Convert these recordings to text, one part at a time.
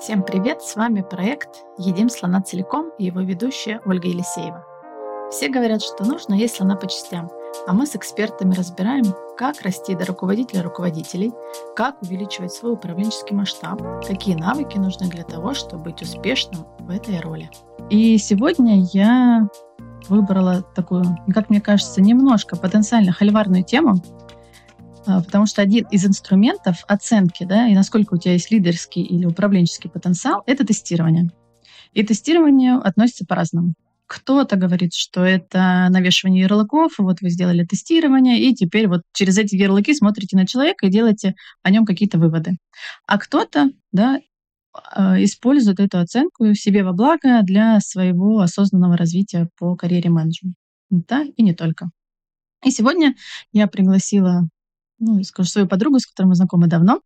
Всем привет! С вами проект «Едим слона целиком» и его ведущая Ольга Елисеева. Все говорят, что нужно есть слона по частям, а мы с экспертами разбираем, как расти до руководителя руководителей, как увеличивать свой управленческий масштаб, какие навыки нужны для того, чтобы быть успешным в этой роли. И сегодня я выбрала такую, как мне кажется, немножко потенциально холиварную тему, потому что один из инструментов оценки, да, и насколько у тебя есть лидерский или управленческий потенциал, это тестирование. И тестирование относится по-разному. Кто-то говорит, что это навешивание ярлыков, вот вы сделали тестирование, и теперь вот через эти ярлыки смотрите на человека и делаете о нем какие-то выводы. А кто-то, да, а, использует эту оценку себе во благо для своего осознанного развития по карьере менеджмента. Да, и не только. И сегодня я пригласила ну, скажу свою подругу, с которой мы знакомы давно,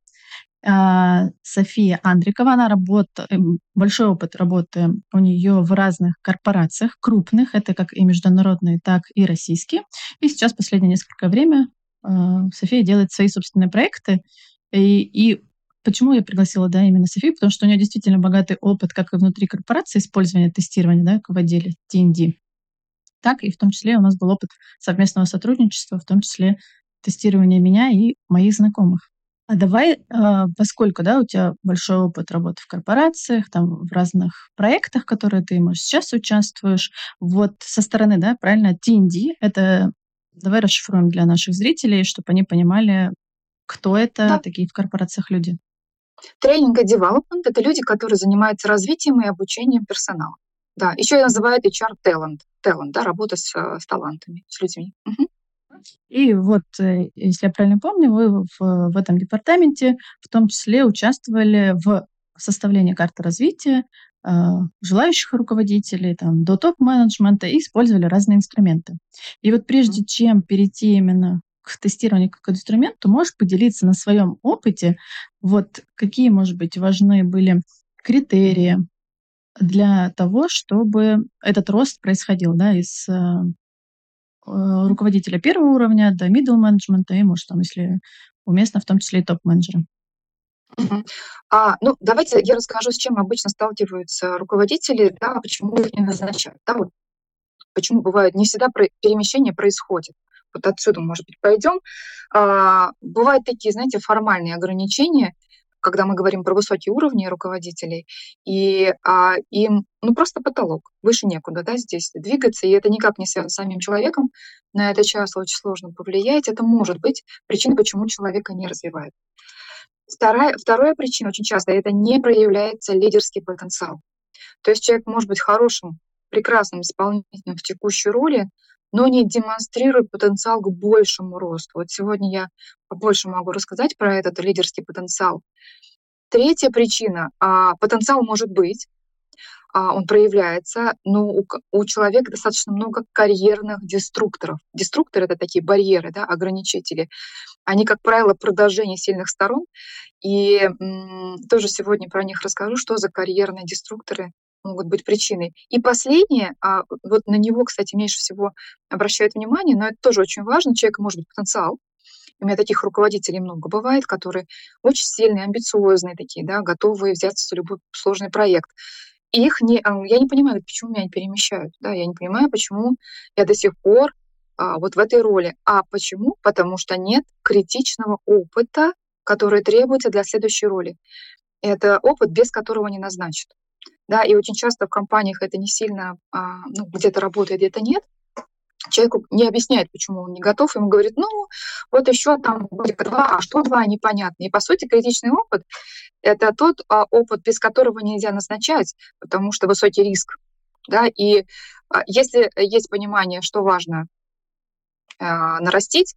а, София Андрикова, она работает, эм, большой опыт работы у нее в разных корпорациях, крупных, это как и международные, так и российские. И сейчас, последнее несколько время, а, София делает свои собственные проекты. И, и почему я пригласила да, именно Софию? Потому что у нее действительно богатый опыт как и внутри корпорации использования тестирования, да, в отделе TND, так и в том числе у нас был опыт совместного сотрудничества, в том числе тестирования меня и моих знакомых. А давай, а, поскольку да, у тебя большой опыт работы в корпорациях, там, в разных проектах, которые ты, может, сейчас участвуешь, вот со стороны, да, правильно, TND, это давай расшифруем для наших зрителей, чтобы они понимали, кто это, да. такие в корпорациях люди. Тренинг и development — это люди, которые занимаются развитием и обучением персонала. Да, еще называют HR talent, talent, да, работа с, э, с талантами, с людьми. Угу. И вот, э, если я правильно помню, вы в, в этом департаменте в том числе участвовали в составлении карты развития э, желающих руководителей, там, до топ-менеджмента и использовали разные инструменты. И вот прежде чем перейти именно к тестированию как инструменту, можешь поделиться на своем опыте, вот какие, может быть, важны были критерии для того, чтобы этот рост происходил да, из э, руководителя первого уровня до middle менеджмента и, может, там, если уместно, в том числе и топ-менеджера. А, ну, давайте я расскажу, с чем обычно сталкиваются руководители, да, почему их не назначают. Да, вот, почему бывает не всегда перемещение происходит. Вот отсюда, может быть, пойдем. А, бывают такие, знаете, формальные ограничения, когда мы говорим про высокие уровни руководителей, и а, им ну просто потолок, выше некуда, да, здесь двигаться, и это никак не связано с самим человеком, на это часто очень сложно повлиять, это может быть причиной, почему человека не развивает. Вторая, вторая причина очень часто это не проявляется лидерский потенциал. То есть человек может быть хорошим, прекрасным исполнителем в текущей роли, но не демонстрирует потенциал к большему росту. Вот сегодня я побольше могу рассказать про этот лидерский потенциал. Третья причина. А, потенциал может быть, а, он проявляется, но у, у человека достаточно много карьерных деструкторов. Деструкторы — это такие барьеры, да, ограничители. Они, как правило, продолжение сильных сторон. И м, тоже сегодня про них расскажу, что за карьерные деструкторы могут быть причиной. И последнее, а вот на него, кстати, меньше всего обращают внимание, но это тоже очень важно. Человек может быть потенциал. У меня таких руководителей много бывает, которые очень сильные, амбициозные такие, да, готовые взяться за любой сложный проект. И их не, а, я не понимаю, почему меня не перемещают. Да, я не понимаю, почему я до сих пор а, вот в этой роли. А почему? Потому что нет критичного опыта, который требуется для следующей роли. Это опыт, без которого не назначат. Да, и очень часто в компаниях это не сильно, а, ну, где-то работает, где-то нет. Человеку не объясняет, почему он не готов, ему говорит, ну, вот еще там годика два, а что два, непонятно. И, по сути, критичный опыт — это тот а, опыт, без которого нельзя назначать, потому что высокий риск. Да? И а, если есть понимание, что важно нарастить,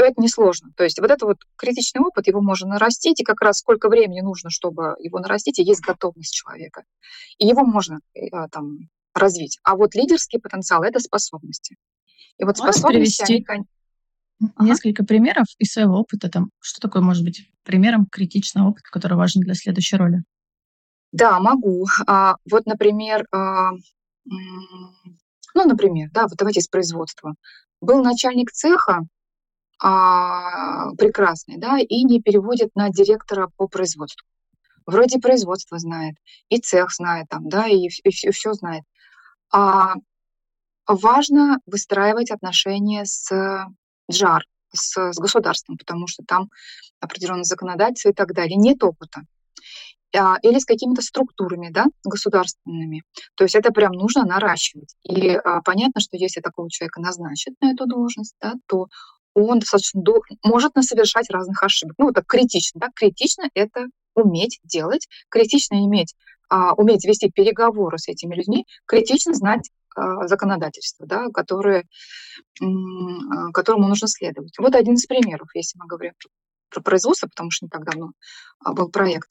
то это несложно. То есть вот это вот критичный опыт, его можно нарастить, и как раз сколько времени нужно, чтобы его нарастить, и есть готовность человека. И его можно э, там развить. А вот лидерский потенциал — это способности. И вот Можешь способности, привести они... несколько ага. примеров из своего опыта? Там, что такое может быть примером критичного опыта, который важен для следующей роли? Да, могу. А, вот, например, а, ну, например, да, вот давайте из производства. Был начальник цеха, а, прекрасный, да, и не переводит на директора по производству. вроде производство знает, и цех знает там, да, и, и, и все знает. А важно выстраивать отношения с джар, с, с государством, потому что там определенное законодательство и так далее. Нет опыта. А, или с какими-то структурами да, государственными. То есть это прям нужно наращивать. И а, понятно, что если такого человека назначат на эту должность, да, то он достаточно до... может совершать разных ошибок. Ну, так критично. Да? Критично — это уметь делать, критично иметь, а, уметь вести переговоры с этими людьми, критично знать а, законодательство, да, которое, а, которому нужно следовать. Вот один из примеров, если мы говорим про производство, потому что не так давно а, был проект.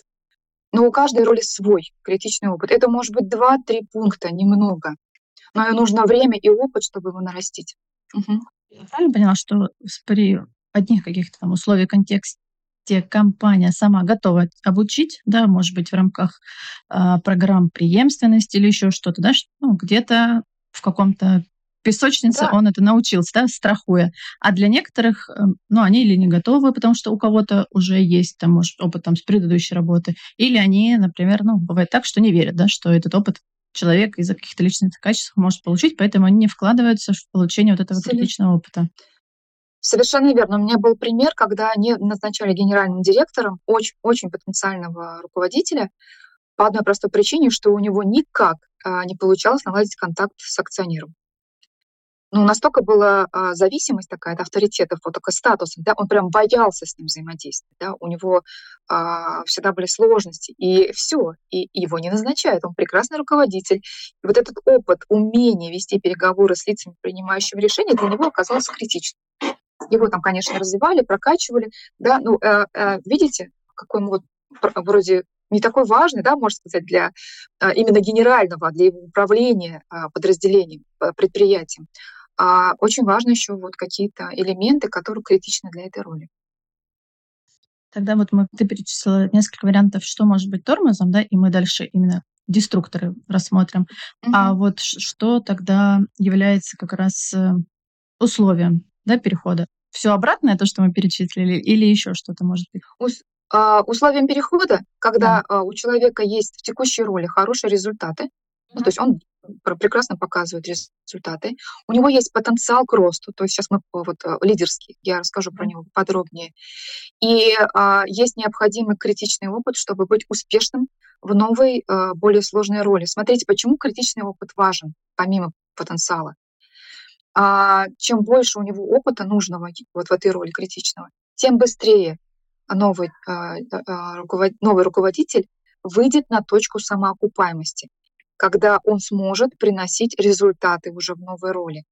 Но у каждой роли свой критичный опыт. Это может быть два-три пункта, немного. Но нужно время и опыт, чтобы его нарастить. Угу. Я правильно поняла, что при одних каких-то там условиях, контексте компания сама готова обучить, да, может быть, в рамках э, программ преемственности или еще что-то, да, ну, где-то в каком-то песочнице да. он это научился, да, страхуя. А для некоторых, эм, ну, они или не готовы, потому что у кого-то уже есть, там, может, опыт там с предыдущей работы, или они, например, ну, бывает так, что не верят, да, что этот опыт человек из-за каких-то личных качеств может получить, поэтому они не вкладываются в получение вот этого критичного опыта. Совершенно верно. У меня был пример, когда они назначали генеральным директором очень, очень потенциального руководителя по одной простой причине, что у него никак а, не получалось наладить контакт с акционером. Ну, настолько была а, зависимость такая от авторитетов, вот такой статус, да, он прям боялся с ним взаимодействовать, да, у него а, всегда были сложности, и все, и его не назначают, он прекрасный руководитель. И вот этот опыт, умение вести переговоры с лицами, принимающими решения, для него оказался критичным. Его там, конечно, развивали, прокачивали, да, ну, э, э, видите, какой мы вот вроде не такой важный, да, можно сказать, для именно генерального, для управления подразделением, предприятием. А очень важно еще вот какие-то элементы, которые критичны для этой роли. Тогда вот мы, ты перечислила несколько вариантов, что может быть тормозом, да, и мы дальше именно деструкторы рассмотрим. Mm-hmm. А вот что тогда является как раз э, условием да, перехода? Все обратное, то, что мы перечислили, или еще что-то может быть? Ус- а, условием перехода, когда да. а, у человека есть в текущей роли хорошие результаты. Ну, то есть он прекрасно показывает результаты. У него есть потенциал к росту, то есть сейчас мы вот э, лидерский, я расскажу про него подробнее. И а, есть необходимый критичный опыт, чтобы быть успешным в новой, а, более сложной роли. Смотрите, почему критичный опыт важен, помимо потенциала. А, чем больше у него опыта нужного вот в этой роли критичного, тем быстрее новый, а, а, руковод, новый руководитель выйдет на точку самоокупаемости когда он сможет приносить результаты уже в новой роли.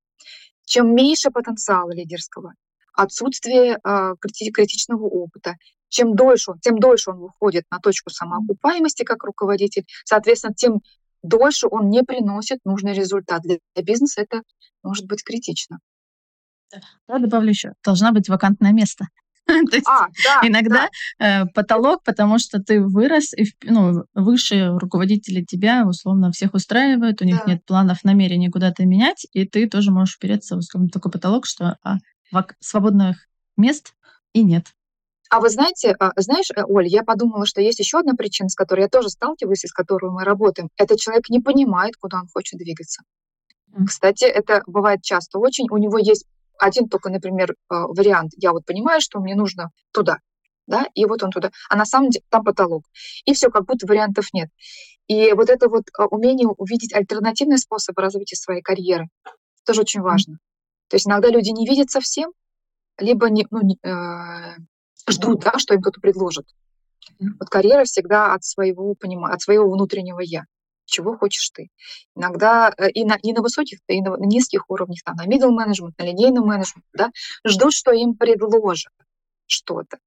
Чем меньше потенциала лидерского, отсутствие э, критичного опыта, чем дольше, тем дольше он выходит на точку самоокупаемости как руководитель, соответственно, тем дольше он не приносит нужный результат. Для бизнеса это может быть критично. Да, добавлю еще, должна быть вакантное место. То есть а, да, иногда да. Э, потолок, потому что ты вырос, и ну, выше руководители тебя условно всех устраивают, у них да. нет планов, намерений куда-то менять, и ты тоже можешь опереться условно такой потолок, что а, свободных мест и нет. А вы знаете, а, знаешь, э, Оль, я подумала, что есть еще одна причина, с которой я тоже сталкиваюсь и с которой мы работаем. Этот человек не понимает, куда он хочет двигаться. Кстати, это бывает часто очень. У него есть один только, например, а, вариант. Я вот понимаю, что мне нужно туда, да, и вот он туда. А на самом деле там потолок. И все, как будто вариантов нет. И вот это вот а, умение увидеть альтернативные способы развития своей карьеры тоже очень важно. То есть иногда люди не видят совсем, либо не, ну, не, э, ждут, да, что им кто-то предложит. Вот карьера всегда от своего понимания, от своего внутреннего я чего хочешь ты. Иногда э, и на, и на высоких, и на низких уровнях, там, на middle management, на линейном менеджмент, да, ждут, что им предложат что-то.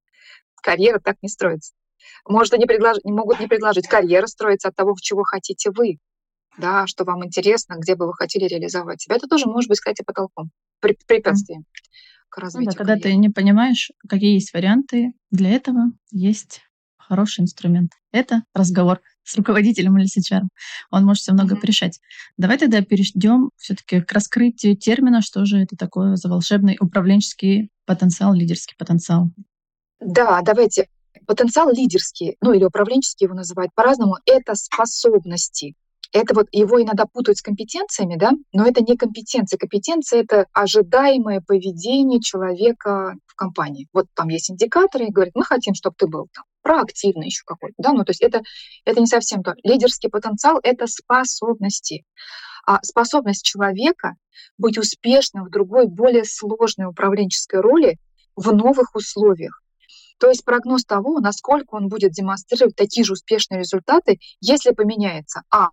Карьера так не строится. Может, они предлож... могут не предложить. Карьера строится от того, чего хотите вы, да, что вам интересно, где бы вы хотели реализовать себя. Это тоже может быть, кстати, потолком, препятствием к развитию. Ну, да, когда ты не понимаешь, какие есть варианты, для этого есть хороший инструмент. Это разговор с руководителем или с HR. Он может все много mm-hmm. порешать. Давай тогда перейдем все-таки к раскрытию термина, что же это такое за волшебный управленческий потенциал, лидерский потенциал. Да, давайте. потенциал лидерский, ну или управленческий его называют по-разному, это способности. Это вот его иногда путают с компетенциями, да, но это не компетенция. Компетенция — это ожидаемое поведение человека в компании. Вот там есть индикаторы, и говорят, мы хотим, чтобы ты был там проактивный еще какой-то, да, ну то есть это, это не совсем то. Лидерский потенциал — это способности. А способность человека быть успешным в другой, более сложной управленческой роли в новых условиях. То есть прогноз того, насколько он будет демонстрировать такие же успешные результаты, если поменяется а.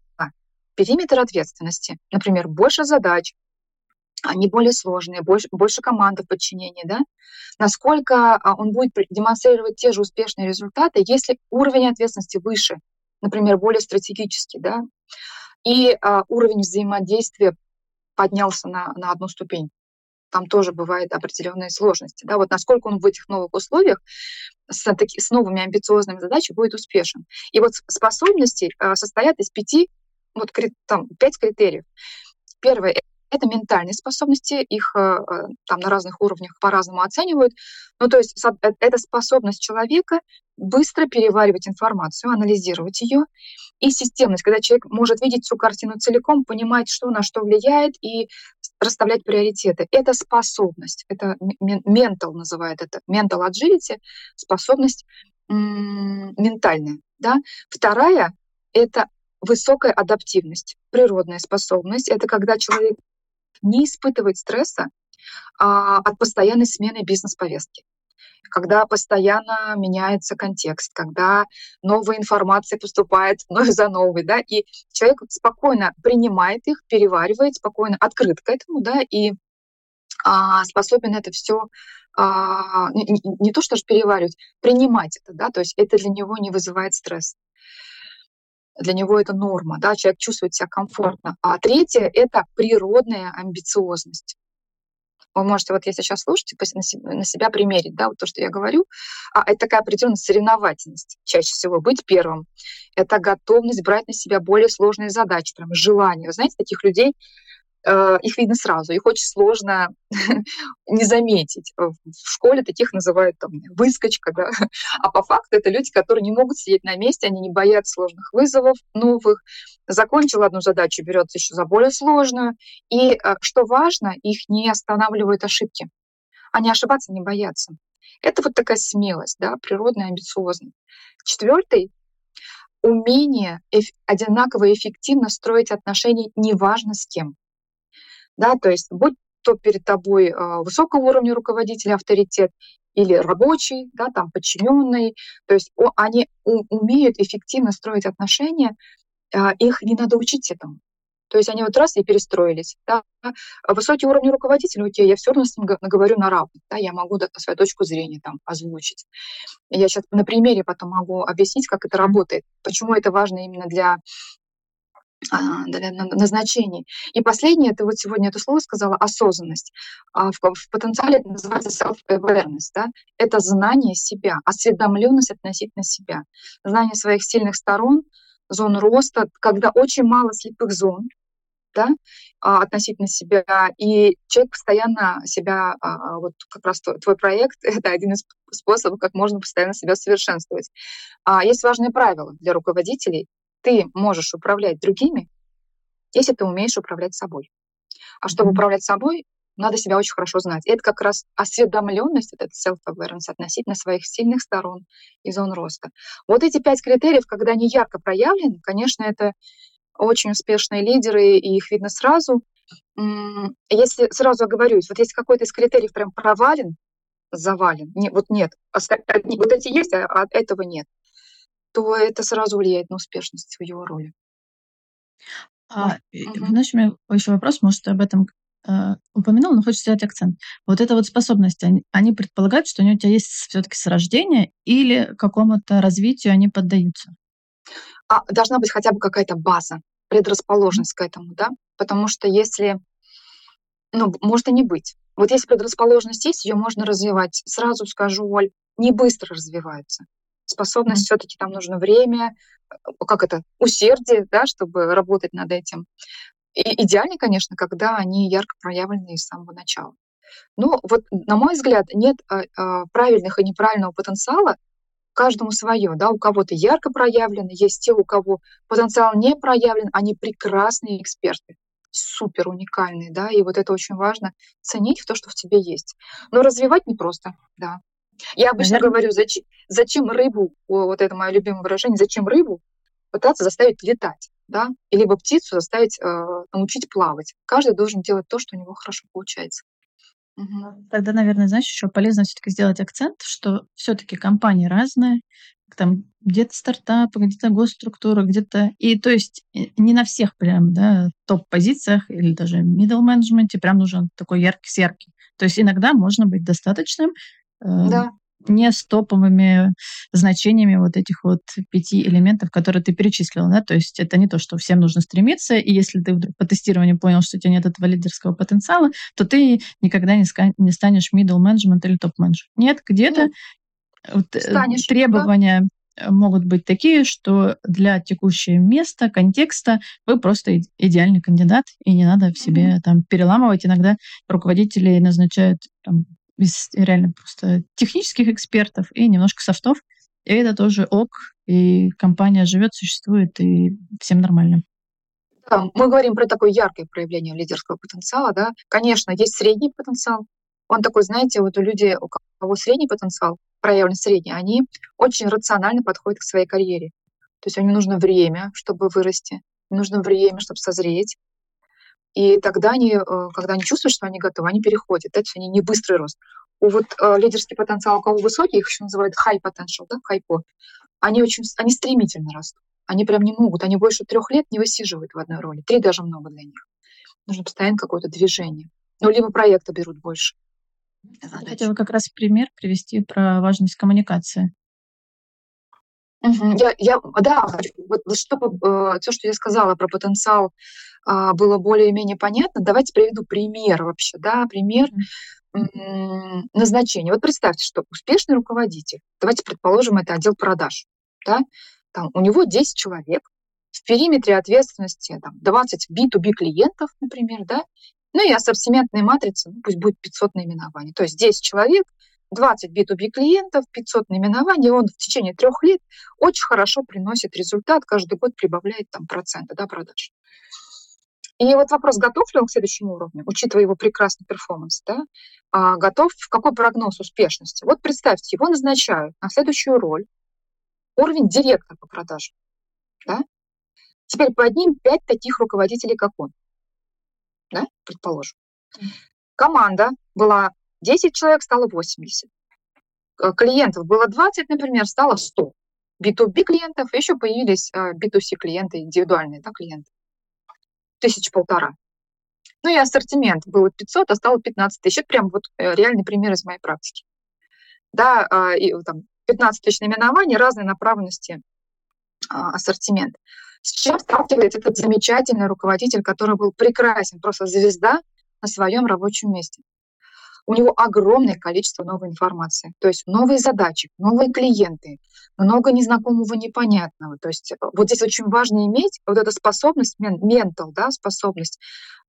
периметр ответственности, например, больше задач, они более сложные, больше, больше команд в подчинении, да? насколько а, он будет демонстрировать те же успешные результаты, если уровень ответственности выше, например, более стратегический, да? и а, уровень взаимодействия поднялся на, на одну ступень там тоже бывают определенные сложности. Да, вот насколько он в этих новых условиях с, таки, с новыми амбициозными задачами будет успешен. И вот способности э, состоят из пяти, вот там, пять критериев. Первое это ментальные способности, их э, э, там на разных уровнях по-разному оценивают. Ну, то есть э, это способность человека быстро переваривать информацию, анализировать ее. И системность, когда человек может видеть всю картину целиком, понимать, что на что влияет, и расставлять приоритеты. Это способность, это ментал называют это, mental agility, способность ментальная. Да? Вторая — это высокая адаптивность, природная способность. Это когда человек не испытывает стресса а, от постоянной смены бизнес-повестки когда постоянно меняется контекст, когда новая информация поступает вновь за новой, да, и человек спокойно принимает их, переваривает, спокойно открыт к этому, да, и а, способен это все а, не, не то что переваривать, принимать это, да, то есть это для него не вызывает стресс. Для него это норма, да, человек чувствует себя комфортно. А третье — это природная амбициозность. Вы можете, вот если сейчас слушаете, на себя, на себя примерить, да, вот то, что я говорю. А это такая определенная соревновательность, чаще всего быть первым. Это готовность брать на себя более сложные задачи, прям желание. Вы знаете, таких людей, их видно сразу, их очень сложно не заметить. В школе таких называют там выскочка, да? а по факту это люди, которые не могут сидеть на месте, они не боятся сложных вызовов новых. Закончил одну задачу, берется еще за более сложную. И э, что важно, их не останавливают ошибки. Они ошибаться не боятся. Это вот такая смелость, да, природная амбициозность. Четвертый умение эф- одинаково эффективно строить отношения неважно с кем да, то есть будь то перед тобой а, высокого уровня руководителя авторитет или рабочий, да, там подчиненный, то есть они умеют эффективно строить отношения, а, их не надо учить этому. То есть они вот раз и перестроились. Да. Высокий уровень руководителя, окей, я все равно с ним говорю на равных, да, я могу свою точку зрения там озвучить. Я сейчас на примере потом могу объяснить, как это работает, почему это важно именно для а, назначений. И последнее, ты вот сегодня это слово сказала, осознанность. А, в, в потенциале это называется self-awareness. Да? Это знание себя, осведомленность относительно себя. Знание своих сильных сторон, зон роста, когда очень мало слепых зон, да, а, относительно себя, и человек постоянно себя, вот как раз твой проект, это один из способов, как можно постоянно себя совершенствовать. Есть важные правила для руководителей, ты можешь управлять другими, если ты умеешь управлять собой. А чтобы mm-hmm. управлять собой, надо себя очень хорошо знать. И это как раз осведомленность, этот self-awareness относительно своих сильных сторон и зон роста. Вот эти пять критериев, когда они ярко проявлены, конечно, это очень успешные лидеры, и их видно сразу. Если сразу оговорюсь, вот если какой-то из критериев прям провален, завален, не, вот нет, вот эти есть, а, а этого нет, то это сразу влияет на успешность в его роли. А, угу. Знаешь, у меня еще вопрос, может, ты об этом э, упомянул, но хочется сделать акцент. Вот эта вот способность, они, они предполагают, что они у тебя есть все-таки с рождения или какому-то развитию они поддаются? А, должна быть хотя бы какая-то база, предрасположенность к этому, да? Потому что если, ну, может и не быть. Вот если предрасположенность есть, ее можно развивать. Сразу скажу, Оль, не быстро развивается способность, mm-hmm. все-таки там нужно время, э, как это, усердие, да, чтобы работать над этим. И идеально, конечно, когда они ярко проявлены с самого начала. Ну, вот, на мой взгляд, нет а, а, правильных и неправильного потенциала, каждому свое, да, у кого-то ярко проявлено, есть те, у кого потенциал не проявлен, они прекрасные эксперты, супер уникальные, да, и вот это очень важно ценить в то, что в тебе есть. Но развивать непросто, да. Я обычно Наверное. говорю, зачем, зачем рыбу, вот это мое любимое выражение, зачем рыбу пытаться заставить летать, да, и либо птицу заставить э, научить плавать. Каждый должен делать то, что у него хорошо получается. Угу. Тогда, наверное, знаешь, еще полезно все-таки сделать акцент, что все-таки компании разные, там где-то стартапы, где-то госструктура, где-то... И то есть не на всех прям, да, топ-позициях или даже middle менеджменте прям нужен такой яркий яркий. То есть иногда можно быть достаточным, да не с топовыми значениями вот этих вот пяти элементов, которые ты перечислила, да, то есть это не то, что всем нужно стремиться, и если ты вдруг по тестированию понял, что у тебя нет этого лидерского потенциала, то ты никогда не, ска- не станешь middle management или топ менеджер. Нет, где-то вот, э, станешь, требования да? могут быть такие, что для текущего места, контекста вы просто идеальный кандидат, и не надо в себе mm-hmm. там переламывать. Иногда руководители назначают там, из реально просто технических экспертов и немножко софтов. И это тоже ок, и компания живет, существует, и всем нормально. Да, мы говорим про такое яркое проявление лидерского потенциала, да. Конечно, есть средний потенциал. Он такой, знаете, вот у людей, у кого средний потенциал, проявлен средний, они очень рационально подходят к своей карьере. То есть им нужно время, чтобы вырасти, им нужно время, чтобы созреть. И тогда они, э, когда они чувствуют, что они готовы, они переходят. Это они не быстрый рост. У вот э, лидерский потенциал, у кого высокий, их еще называют high potential, да, хайпо, они очень, они стремительно растут. Они прям не могут, они больше трех лет не высиживают в одной роли. Три даже много для них. Нужно постоянно какое-то движение. Ну, либо проекты берут больше. Я хотела как раз пример привести про важность коммуникации. Угу. Я, я, да, вот, чтобы э, все, что я сказала про потенциал, э, было более-менее понятно, давайте приведу пример вообще, да, пример э, назначения. Вот представьте, что успешный руководитель, давайте предположим, это отдел продаж, да, там у него 10 человек, в периметре ответственности там, 20 B2B клиентов, например, да, ну и ассортиментная матрица, ну, пусть будет 500 наименований. То есть 10 человек, 20 B2B клиентов, 500 наименований, он в течение трех лет очень хорошо приносит результат, каждый год прибавляет там проценты да, продаж. И вот вопрос, готов ли он к следующему уровню, учитывая его прекрасный перформанс, да, а, готов, в какой прогноз успешности? Вот представьте, его назначают на следующую роль, уровень директора по продажам, да? Теперь под ним пять таких руководителей, как он, да, предположим. Команда была 10 человек, стало 80. Э, клиентов было 20, например, стало 100. B2B клиентов, еще появились B2C э, клиенты, индивидуальные да, клиенты. Тысяч полтора. Ну и ассортимент было 500, а стало 15 тысяч. Это прям вот э, реальный пример из моей практики. Да, а, и там 15 тысяч наименований, разной направленности а, ассортимент. С чем сталкивается этот замечательный руководитель, который был прекрасен, просто звезда на своем рабочем месте? У него огромное количество новой информации, то есть новые задачи, новые клиенты, много незнакомого, непонятного. То есть э, вот здесь очень важно иметь вот эту способность, ментал, да, способность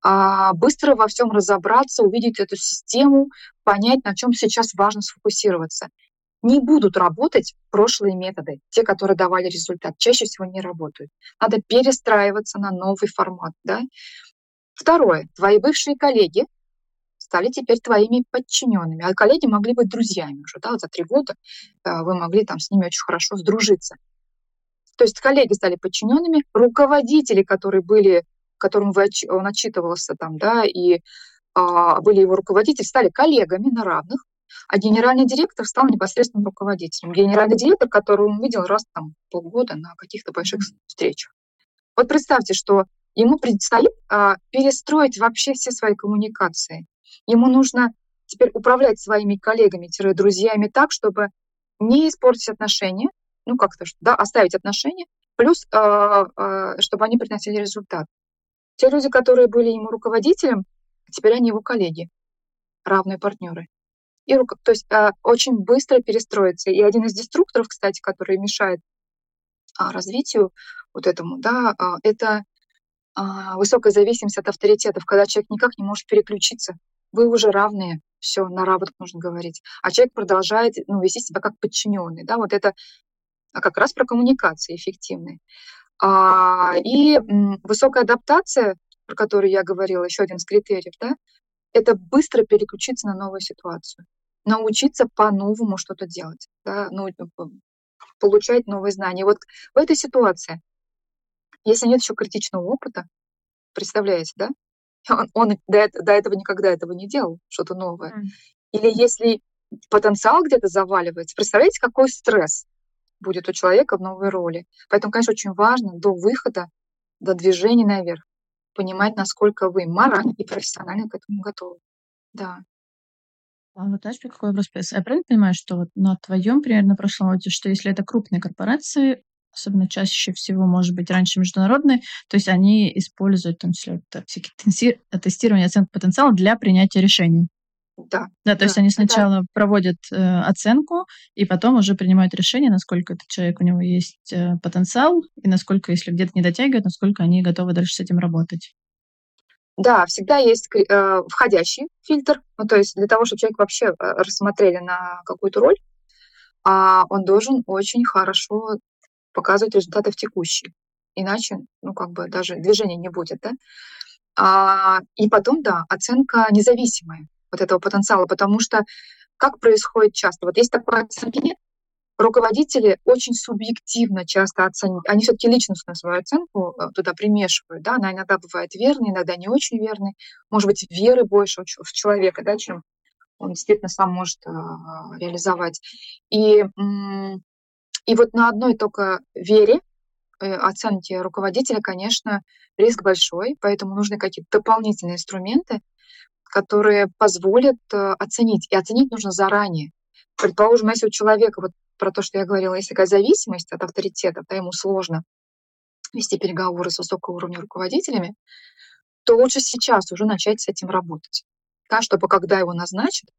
а, быстро во всем разобраться, увидеть эту систему, понять, на чем сейчас важно сфокусироваться. Не будут работать прошлые методы, те, которые давали результат, чаще всего не работают. Надо перестраиваться на новый формат. Да? Второе. Твои бывшие коллеги стали теперь твоими подчиненными. А коллеги могли быть друзьями уже, да, за три года э, вы могли там с ними очень хорошо сдружиться. То есть коллеги стали подчиненными, руководители, которые были, которым вы, он отчитывался там, да, и а, были его руководители, стали коллегами на равных, а генеральный директор стал непосредственным руководителем. Генеральный директор, который он видел раз там полгода на каких-то больших встречах. Вот представьте, что ему предстоит а, перестроить вообще все свои коммуникации. Ему нужно теперь управлять своими коллегами-друзьями так, чтобы не испортить отношения, ну как-то, да, оставить отношения, плюс, э, э, чтобы они приносили результат. Те люди, которые были ему руководителем, теперь они его коллеги, равные партнеры. И, то есть э, очень быстро перестроиться. И один из деструкторов, кстати, который мешает развитию вот этому, да, это высокая зависимость от авторитетов, когда человек никак не может переключиться вы уже равные. все, на равных нужно говорить. А человек продолжает ну, вести себя как подчиненный. Да? Вот это а как раз про коммуникации эффективные. А, и м, высокая адаптация, про которую я говорила, еще один из критериев, да, это быстро переключиться на новую ситуацию, научиться по-новому что-то делать, да, ну, получать новые знания. Вот в этой ситуации, если нет еще критичного опыта, представляете, да, он, он до, до этого никогда этого не делал, что-то новое. Mm. Или если потенциал где-то заваливается, представляете, какой стресс будет у человека в новой роли. Поэтому, конечно, очень важно до выхода, до движения наверх, понимать, насколько вы морально и профессионально к этому готовы. Да. А вот знаешь, какой вопрос? Я правильно понимаю, что вот на твоем примере, на прошлом опыте, что если это крупные корпорации, особенно чаще всего, может быть, раньше международные, то есть они используют там все это, всякие тестирование оценки потенциала для принятия решений. Да. Да, то да, есть они сначала это... проводят э, оценку, и потом уже принимают решение, насколько этот человек, у него есть э, потенциал, и насколько, если где-то не дотягивает, насколько они готовы дальше с этим работать. Да, всегда есть э, входящий фильтр, ну, то есть для того, чтобы человек вообще э, рассмотрели на какую-то роль, а он должен очень хорошо показывать результаты в текущей. Иначе, ну, как бы даже движения не будет, да. А, и потом, да, оценка независимая вот этого потенциала, потому что как происходит часто? Вот есть такое оценки, руководители очень субъективно часто оценивают, они все-таки личностную свою оценку э, туда примешивают, да, она иногда бывает верной, иногда не очень верной, может быть, веры больше в человека, да, чем он действительно сам может э, реализовать. И и вот на одной только вере э, оценки руководителя, конечно, риск большой, поэтому нужны какие-то дополнительные инструменты, которые позволят э, оценить. И оценить нужно заранее. Предположим, если у человека, вот про то, что я говорила, есть такая зависимость от авторитетов, да, ему сложно вести переговоры с высокого уровня руководителями, то лучше сейчас уже начать с этим работать, да, чтобы когда его назначат,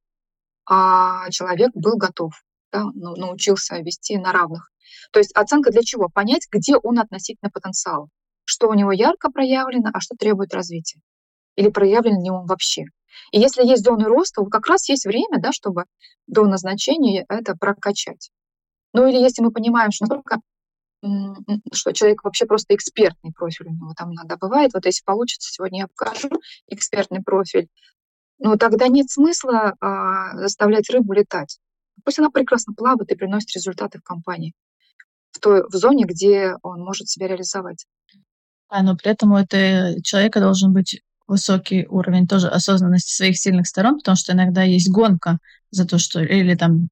а человек был готов да, ну, научился вести на равных. То есть оценка для чего? Понять, где он относительно потенциала. Что у него ярко проявлено, а что требует развития. Или проявлен ли он вообще. И если есть зоны роста, как раз есть время, да, чтобы до назначения это прокачать. Ну или если мы понимаем, что насколько что человек вообще просто экспертный профиль у него там иногда бывает. Вот если получится, сегодня я покажу экспертный профиль, но тогда нет смысла а, заставлять рыбу летать. Пусть она прекрасно плавает и приносит результаты в компании, в той в зоне, где он может себя реализовать. А, но при этом у этого человека должен быть высокий уровень тоже осознанности своих сильных сторон, потому что иногда есть гонка за то, что или там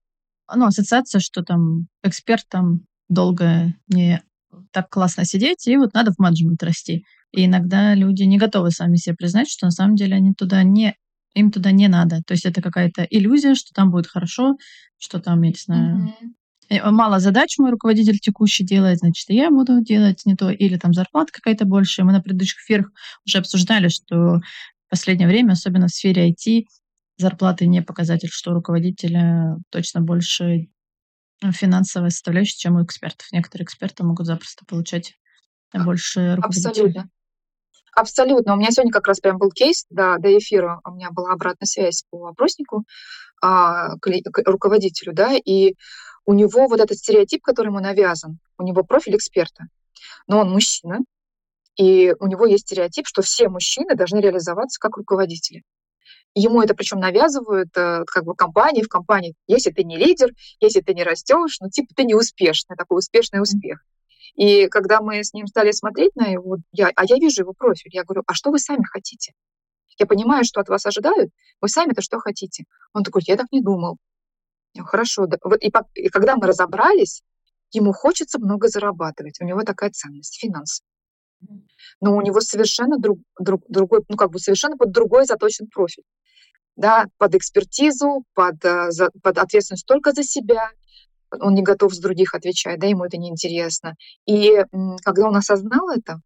ну, ассоциация, что там эксперт там долго не так классно сидеть, и вот надо в менеджмент расти. И иногда люди не готовы сами себе признать, что на самом деле они туда не им туда не надо. То есть это какая-то иллюзия, что там будет хорошо, что там, я не знаю, mm-hmm. мало задач мой руководитель текущий делает, значит, я буду делать не то, или там зарплата какая-то больше. Мы на предыдущих эфирах уже обсуждали, что в последнее время, особенно в сфере IT, зарплаты не показатель, что у руководителя точно больше финансовая составляющая, чем у экспертов. Некоторые эксперты могут запросто получать больше руководителя. Абсолютно. Абсолютно. У меня сегодня как раз прям был кейс, да, до эфира у меня была обратная связь по опроснику а, к, к руководителю, да, и у него вот этот стереотип, который ему навязан, у него профиль эксперта, но он мужчина, и у него есть стереотип, что все мужчины должны реализоваться как руководители. Ему это причем навязывают э, как бы компании в компании. Если ты не лидер, если ты не растешь, ну типа ты не успешный, такой успешный успех. И когда мы с ним стали смотреть на его, я, а я вижу его профиль, я говорю, а что вы сами хотите? Я понимаю, что от вас ожидают, вы сами-то что хотите? Он такой, я так не думал. Я говорю, хорошо, да. и, и когда мы разобрались, ему хочется много зарабатывать, у него такая ценность, финансы. Но у него совершенно друг, друг, другой, ну как бы совершенно под другой заточен профиль. Да, под экспертизу, под, э, под ответственность только за себя, он не готов с других отвечать, да, ему это неинтересно. И когда он осознал это,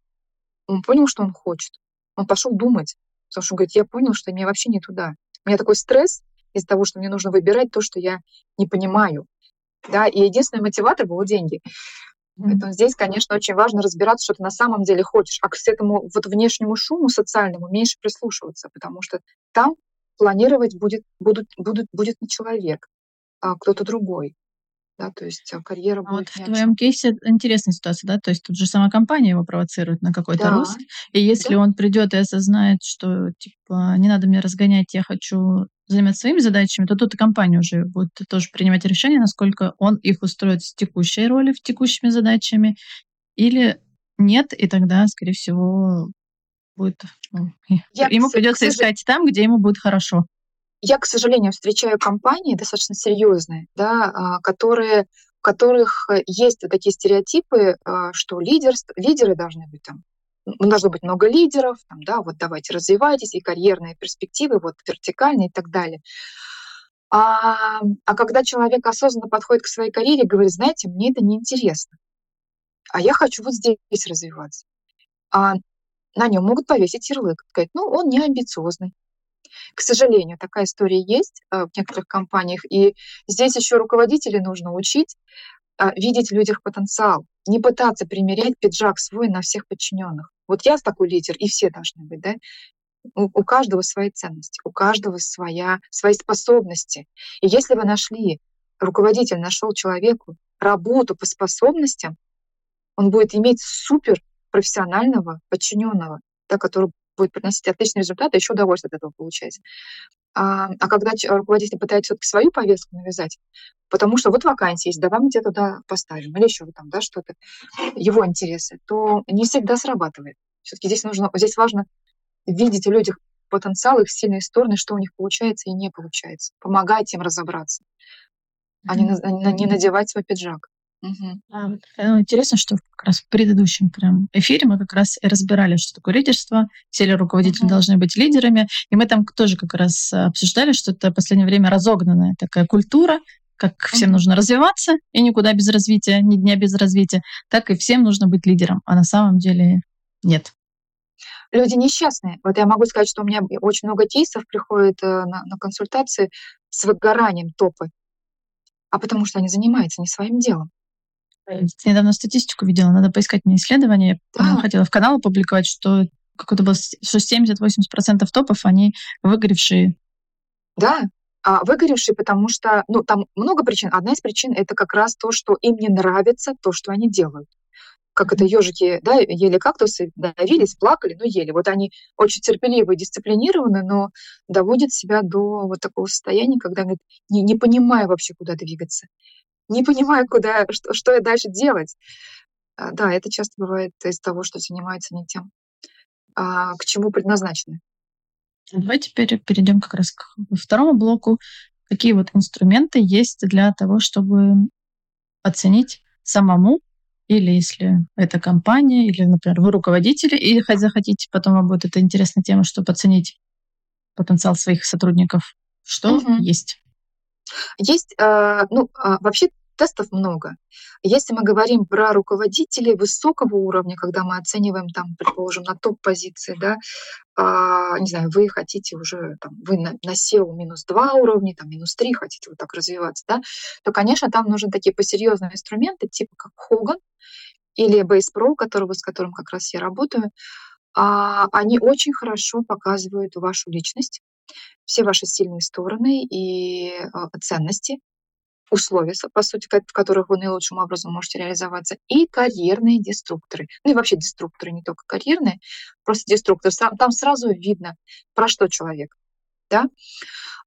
он понял, что он хочет. Он пошел думать, потому что он говорит, я понял, что мне вообще не туда. У меня такой стресс из-за того, что мне нужно выбирать то, что я не понимаю. Да, и единственный мотиватор был деньги. Поэтому здесь, конечно, очень важно разбираться, что ты на самом деле хочешь, а к этому вот внешнему шуму социальному меньше прислушиваться, потому что там планировать будет, будут, будут, будет не человек, а кто-то другой. Да, то есть а, карьера А будет вот в твоем кейсе интересная ситуация, да? То есть тут же сама компания его провоцирует на какой-то Да, рост. И если да, он придет и осознает, что типа не надо меня разгонять, я хочу заниматься своими задачами, то тут и компания уже будет тоже принимать решение, насколько он их устроит в текущей роли, в текущими задачами, или нет, и тогда, скорее всего, будет ну, я, ему с- придется искать там, где ему будет хорошо. Я, к сожалению, встречаю компании достаточно серьезные, да, а, которые, в которых э, есть такие стереотипы, а, что лидерство, лидеры должны быть там, должно быть много лидеров, там, да, вот давайте развивайтесь, и карьерные перспективы, вот вертикальные и так далее. А, а когда человек осознанно подходит к своей карьере и говорит, знаете, мне это неинтересно, а я хочу вот здесь развиваться. А на нем могут повесить ярлык, сказать, ну, он не амбициозный. К сожалению, такая история есть э, в некоторых компаниях, и здесь еще руководителей нужно учить а, видеть в людях потенциал, не пытаться примерять пиджак свой на всех подчиненных. Вот я такой лидер, и все должны быть, да? У каждого свои ценности, у каждого своя, свои способности. И если вы нашли, руководитель нашел человеку работу по способностям, он будет иметь супер профессионального подчиненного, да, который будет приносить отличные результаты, еще удовольствие от этого получать. А, а когда руководитель пытается все-таки свою повестку навязать, потому что вот вакансия есть, давай мы тебя туда поставим, или еще там, да, что-то, его интересы, то не всегда срабатывает. Все-таки здесь нужно, здесь важно видеть в людях потенциал, их сильные стороны, что у них получается и не получается. Помогать им разобраться, а не, на- не надевать свой пиджак. Мгм. Вот, э, Интересно, что как раз в предыдущем прям эфире мы как раз и разбирали, что такое лидерство, все ли руководители Мгм. должны быть лидерами, и мы там тоже как раз а, обсуждали, что это в последнее время разогнанная такая культура, как всем Мгм. нужно развиваться, и никуда без развития, ни дня без развития, так и всем нужно быть лидером, а на самом деле нет. Люди несчастные. Вот я могу сказать, что у меня очень много кейсов приходит э, на, на консультации с выгоранием топы, а потому что они занимаются не своим делом. Э, Недавно статистику видела, надо поискать мне исследование. Я Да, хотела в канал опубликовать, что какой-то был, с- что 70-80% топов, они выгоревшие. да. А выгоревшие, потому что, ну, там много причин. Одна из причин это как раз то, что им не нравится то, что они делают. Как это ежики, да, ели кактусы, давились, плакали, но ели. Вот они очень терпеливы и дисциплинированы, но доводят себя до вот такого состояния, когда говорят, не, не понимая вообще, куда двигаться, не понимая, куда, что, что и дальше делать. А, Да, это часто бывает из-за того, что занимаются не тем, а, к чему предназначены. Давай теперь перейдем как раз к второму блоку. Какие вот инструменты есть для того, чтобы оценить самому, или если это компания, или, например, вы руководители, и захотите, потом вам будет это интересная тема, чтобы оценить потенциал своих сотрудников. Что Мгм. есть? Есть, а, ну, а, вообще тестов много. Если мы говорим про руководителей высокого уровня, когда мы оцениваем там, предположим, на топ-позиции, да, а, не знаю, вы хотите уже, там, вы на, на SEO минус 2 уровня, там, минус 3 хотите вот так развиваться, да, то, конечно, там нужны такие посерьезные инструменты, типа как Hogan или Base Pro, которого, с которым как раз я работаю. А, они очень хорошо показывают вашу личность, все ваши сильные стороны и а, ценности, условия, по сути, в которых вы наилучшим образом можете реализоваться, и карьерные деструкторы. Ну и вообще деструкторы, не только карьерные, просто деструктор. Сра- Там сразу видно, про что человек. Да?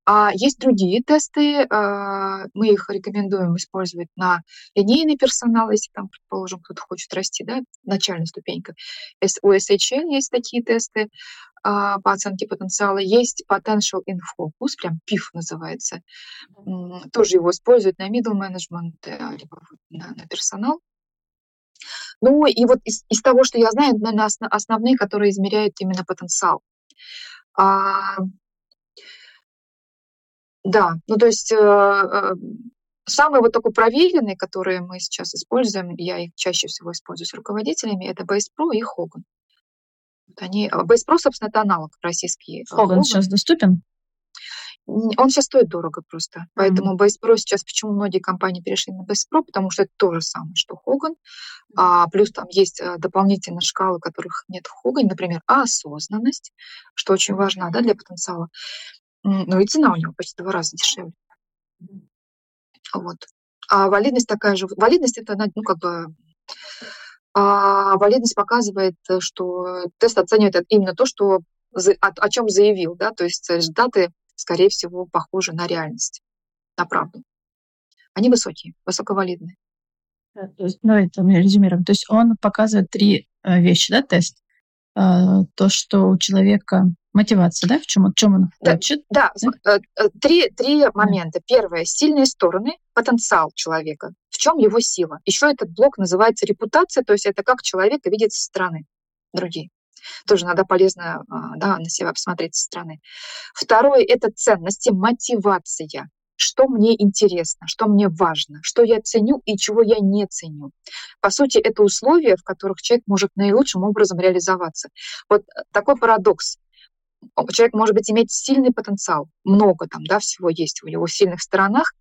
А есть другие тесты, а, мы их рекомендуем использовать на линейный персонал, если там, предположим, кто-то хочет расти, да, начальная ступенька. У SHL есть такие тесты а, по оценке потенциала. Есть Potential in Focus, прям PIF называется. Тоже его используют на middle management, э, либо на, на персонал. Ну и вот из, из того, что я знаю, наверное, основные, которые измеряют именно потенциал. Да, ну то есть э, э, самый вот такой проверенный, который мы сейчас используем, я их чаще всего использую с руководителями, это Base Pro и Hogan. Вот они, а, Base Pro, собственно, это аналог российский э, Хоган Hogan. сейчас доступен? Он сейчас стоит дорого просто. Мгм. Поэтому Base Pro сейчас, почему многие компании перешли на Base Pro, потому что это то же самое, что Hogan. А, плюс там есть дополнительные шкалы, которых нет в Hogan, например, осознанность, что очень важно да, для потенциала. Ну и цена у него почти два раза дешевле. Вот. А валидность такая же. Валидность это, ну, как бы, а валидность показывает, что тест оценивает именно то, что о, о чем заявил, да, то есть результаты, скорее всего, похожи на реальность, на правду. Они высокие, высоковалидные. То есть, давай там резюмируем. То есть он показывает три э, вещи, да, тест? Э, то, что у человека мотивация, да, в чем, в чем он хочет? Да, да. Э, три, три момента. Первое, сильные стороны, потенциал человека. В чем его сила? Еще этот блок называется репутация, то есть это как человека видит со стороны другие. Тоже надо полезно а, да, на себя посмотреть со стороны. Второе – это ценности, мотивация что мне интересно, что мне важно, что я ценю и чего я не ценю. По сути, это условия, в которых человек может наилучшим образом реализоваться. Вот э, такой парадокс. Человек, может быть, иметь сильный потенциал, много там, да, всего есть в его сильных сторонах,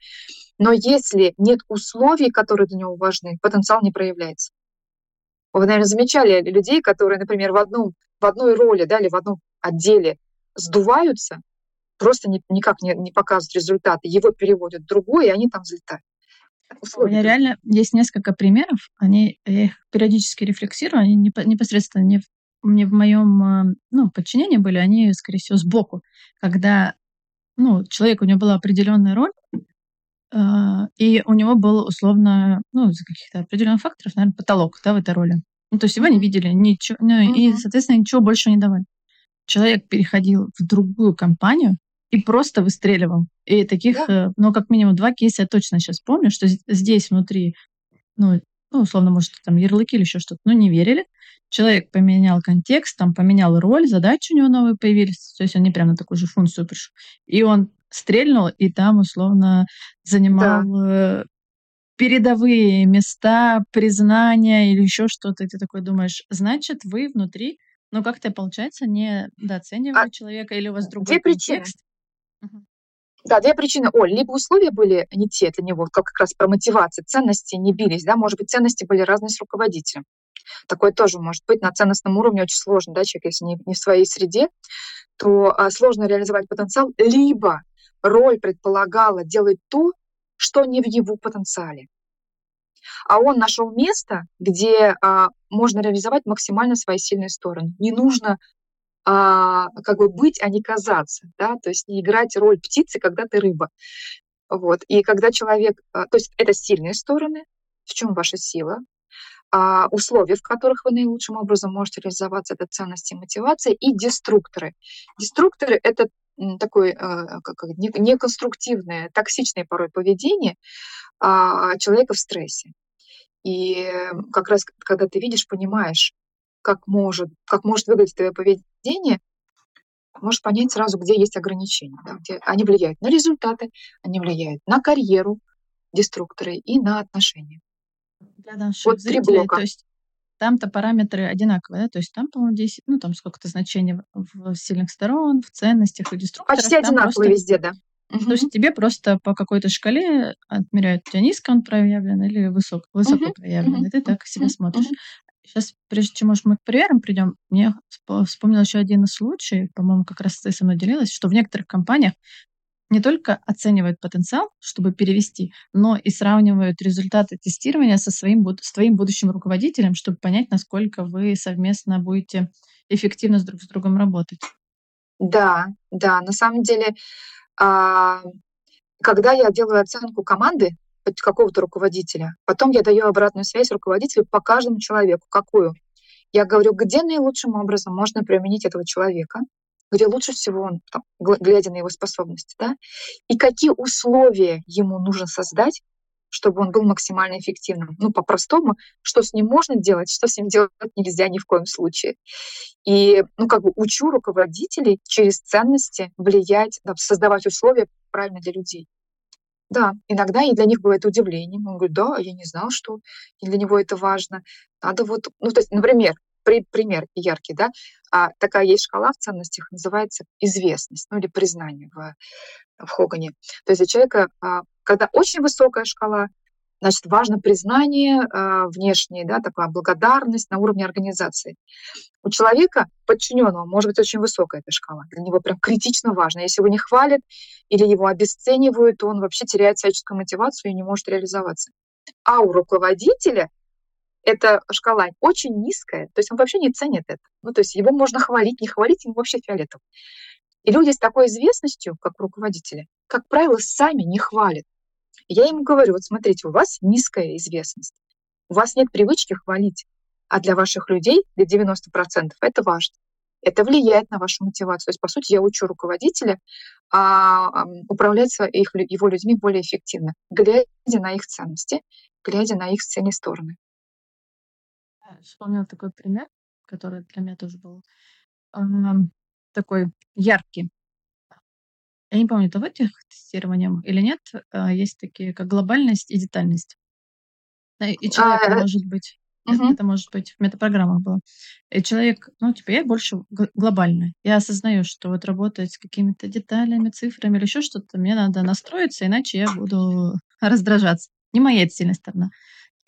но если нет условий, которые для него важны, потенциал не проявляется. Вы, наверное, замечали людей, которые, например, в, одном, в одной роли да, или в одном отделе сдуваются, просто не, никак не, не показывают результаты. Его переводят в другой, и они там взлетают. Условия. У меня реально есть несколько примеров, они, я их периодически рефлексирую, они непосредственно не в, не в моем а, ну, подчинении были, они, скорее всего, сбоку, когда ну, человек, у него была определенная роль, э, и у него был условно, ну, из-за каких-то определенных факторов, наверное, потолок да, в этой роли. Ну, то есть его не видели, ничего, ну, mm-hmm. и, соответственно, ничего больше не давали. Человек переходил в другую компанию, и просто выстреливал. И таких, да. Э, ну, как минимум два кейса я точно сейчас помню, что здесь внутри, ну, ну, условно, может, там ярлыки или еще что-то, но не верили. Человек поменял контекст, там поменял роль, задачи у него новые появились, то есть он не прямо на такую же функцию пришел. И он стрельнул, и там, условно, занимал да. Э, передовые места, признания или еще что-то. И ты такой думаешь, значит, вы внутри, ну, как-то, получается, не недооценивали а человека, или у вас другой контекст, да, две причины. Оль, либо условия были не те для него, как как раз про мотивацию, ценности не бились, да, может быть, ценности были разные с руководителем. Такое тоже может быть на ценностном уровне очень сложно, да, человек, если не, не в своей среде, то а, сложно реализовать потенциал, либо роль предполагала делать то, что не в его потенциале. А он нашел место, где а, можно реализовать максимально свои сильные стороны. Не нужно а, как бы быть, а не казаться, да, то есть не играть роль птицы, когда ты рыба. Вот. И когда человек, а, то есть это сильные стороны, в чем ваша сила, а, условия, в которых вы наилучшим образом можете реализоваться, это ценности и мотивация, и деструкторы. Деструкторы — это такое а, как, неконструктивное, токсичное порой поведение человека в стрессе. И как раз когда ты видишь, понимаешь, как может, как может выглядеть твое поведение, можешь понять сразу, где есть ограничения. Да, где они влияют на результаты, они влияют на карьеру деструкторы и на отношения. Для наших вот зрителей, три блока. То есть там-то параметры одинаковые, да? То есть там, по-моему, 10, ну, там сколько-то значений в сильных сторон, в ценностях и деструкторах. Почти одинаковые просто... везде, да. То есть тебе просто по какой-то шкале отмеряют, у тебя низко он проявлен или высок, высоко проявлен, и ты так себя смотришь. Сейчас, прежде чем, может, мы к примерам придем, мне вспомнил еще один случай, по-моему, как раз ты со мной делилась, что в некоторых компаниях не только оценивают потенциал, чтобы перевести, но и сравнивают результаты тестирования со своим, с твоим будущим руководителем, чтобы понять, насколько вы совместно будете эффективно с друг с другом работать. Да, да, на самом деле, а, когда я делаю оценку команды, какого-то руководителя. Потом я даю обратную связь руководителю по каждому человеку. Какую? Я говорю, где наилучшим образом можно применить этого человека, где лучше всего он, там, глядя на его способности, да, и какие условия ему нужно создать, чтобы он был максимально эффективным. Ну, по-простому, что с ним можно делать, что с ним делать нельзя ни в коем случае. И, ну, как бы учу руководителей через ценности влиять, да, создавать условия правильно для людей. Да, иногда и для них бывает удивление. Он говорит, да, я не знал, что для него это важно. Надо вот, ну, то есть, например, при, пример яркий, да, а, такая есть шкала в ценностях, называется известность, ну, или признание в, в Хогане. То есть для человека, а, когда очень высокая шкала, Значит, важно признание э, внешнее, да, такая благодарность на уровне организации. У человека, подчиненного, может быть очень высокая эта шкала. Для него прям критично важно. Если его не хвалят или его обесценивают, то он вообще теряет всяческую мотивацию и не может реализоваться. А у руководителя эта шкала очень низкая, то есть он вообще не ценит это. Ну, то есть его можно хвалить, не хвалить, ему вообще фиолетово. И люди с такой известностью, как руководители, как правило, сами не хвалят. Я ему говорю, вот смотрите, у вас низкая известность, у вас нет привычки хвалить, а для ваших людей, для 90% это важно. Это влияет на вашу мотивацию. То есть, по сути, я учу руководителя а, управлять их, его людьми более эффективно, глядя на их ценности, глядя на их сильные стороны. Вспомнила такой пример, который для меня тоже был такой яркий. Я не помню, это в этих тестированиях или нет, а, есть такие, как глобальность и детальность. И человек А, может быть, это, это может быть в метапрограммах было. И человек, ну, типа, я больше глобальный. Я осознаю, что вот работать с какими-то деталями, цифрами или еще что-то, мне надо настроиться, иначе я буду раздражаться. Не моя это сильная сторона.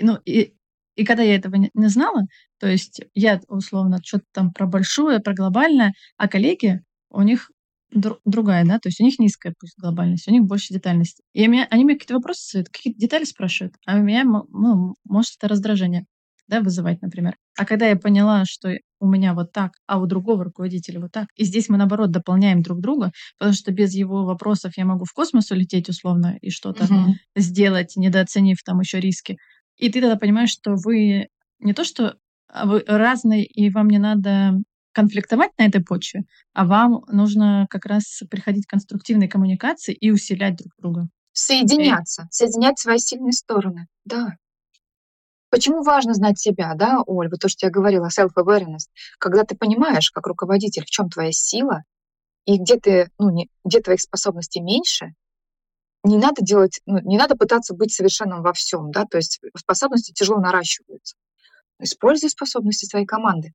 Ну, и, и когда я этого не, не знала, то есть я условно что-то там про большое, про глобальное, а коллеги, у них дру- другая, да, то есть у них низкая пусть глобальность, у них больше детальности. И меня, они мне какие-то вопросы задают, какие-то детали спрашивают, а у меня ну, может это раздражение да, вызывать, например. А когда я поняла, что у меня вот так, а у другого руководителя вот так, и здесь мы, наоборот, дополняем друг друга, потому что без его вопросов я могу в космос улететь условно и что-то угу. сделать, недооценив там еще риски. И ты тогда понимаешь, что вы не то, что а вы разные, и вам не надо конфликтовать на этой почве, а вам нужно как раз приходить к конструктивной коммуникации и усилять друг друга. Соединяться, и... соединять свои сильные стороны, да. Почему важно знать себя, да, Оль, вот то, что я говорила, self-awareness, когда ты понимаешь, как руководитель, в чем твоя сила, и где ты, ну, не, где твоих способностей меньше, не надо делать, ну, не надо пытаться быть совершенным во всем, да, то есть способности тяжело наращиваются. Используй способности своей команды.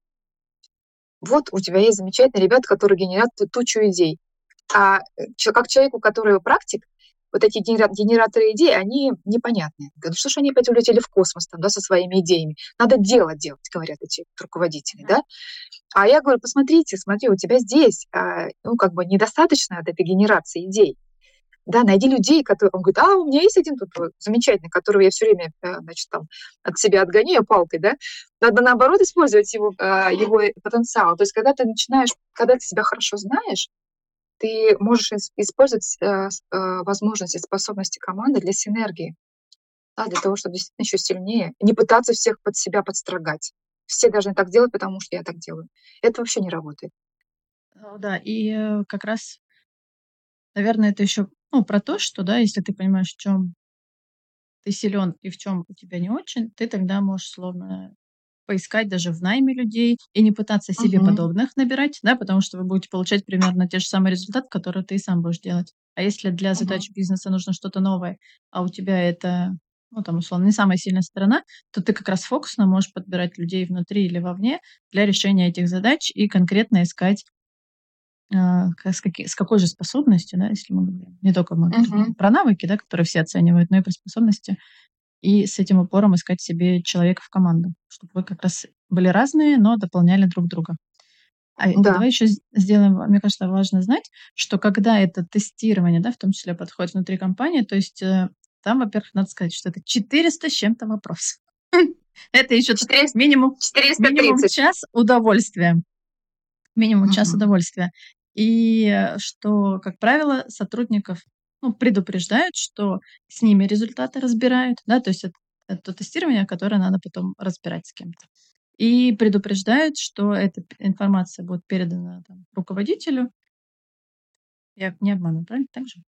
Вот у тебя есть замечательные ребята, которые генерят тучу идей. А э, как человеку, который практик, вот эти генераторы идей, они непонятные. Ну что ж они опять улетели в космос там, да, со своими идеями? Надо дело делать, говорят эти руководители, да? А я говорю, посмотрите, смотри, у тебя здесь, а, ну, как бы недостаточно от этой генерации идей да, найди людей, которые... Он говорит, а, у меня есть один тут замечательный, которого я все время, э, значит, там, от себя отгоняю палкой, да, надо, наоборот, использовать его, э, его потенциал. То есть, когда ты начинаешь, когда ты себя хорошо знаешь, ты можешь использовать э, возможности, способности команды для синергии, да, для того, чтобы действительно еще сильнее, не пытаться всех под себя подстрогать. Все должны так делать, потому что я так делаю. Это вообще не работает. Да, и как раз, наверное, это еще ну, про то, что, да, если ты понимаешь, в чем ты силен и в чем у тебя не очень, ты тогда можешь словно поискать даже в найме людей и не пытаться себе uh-huh. подобных набирать, да, потому что вы будете получать примерно те же самые результаты, которые ты сам будешь делать. А если для задач uh-huh. бизнеса нужно что-то новое, а у тебя это, ну, там, условно, не самая сильная сторона, то ты как раз фокусно можешь подбирать людей внутри или вовне для решения этих задач и конкретно искать с, каки, с какой же способностью, да, если мы говорим не только мы uh-huh. про навыки, да, которые все оценивают, но и про способности, и с этим упором искать себе человека в команду, чтобы вы как раз были разные, но дополняли друг друга. А да. давай еще сделаем, мне кажется, важно знать, что когда это тестирование, да, в том числе подходит внутри компании, то есть э, там, во-первых, надо сказать, что это 400 с чем-то вопросов. Это еще минимум, минимум час удовольствия. Минимум час удовольствия. И э, что, как правило, сотрудников ну, предупреждают, что с ними результаты разбирают, да, то есть это, это тестирование, которое надо потом разбирать с кем-то. И предупреждают, что эта информация будет передана там, руководителю. Я не обманываю, правильно? Так же?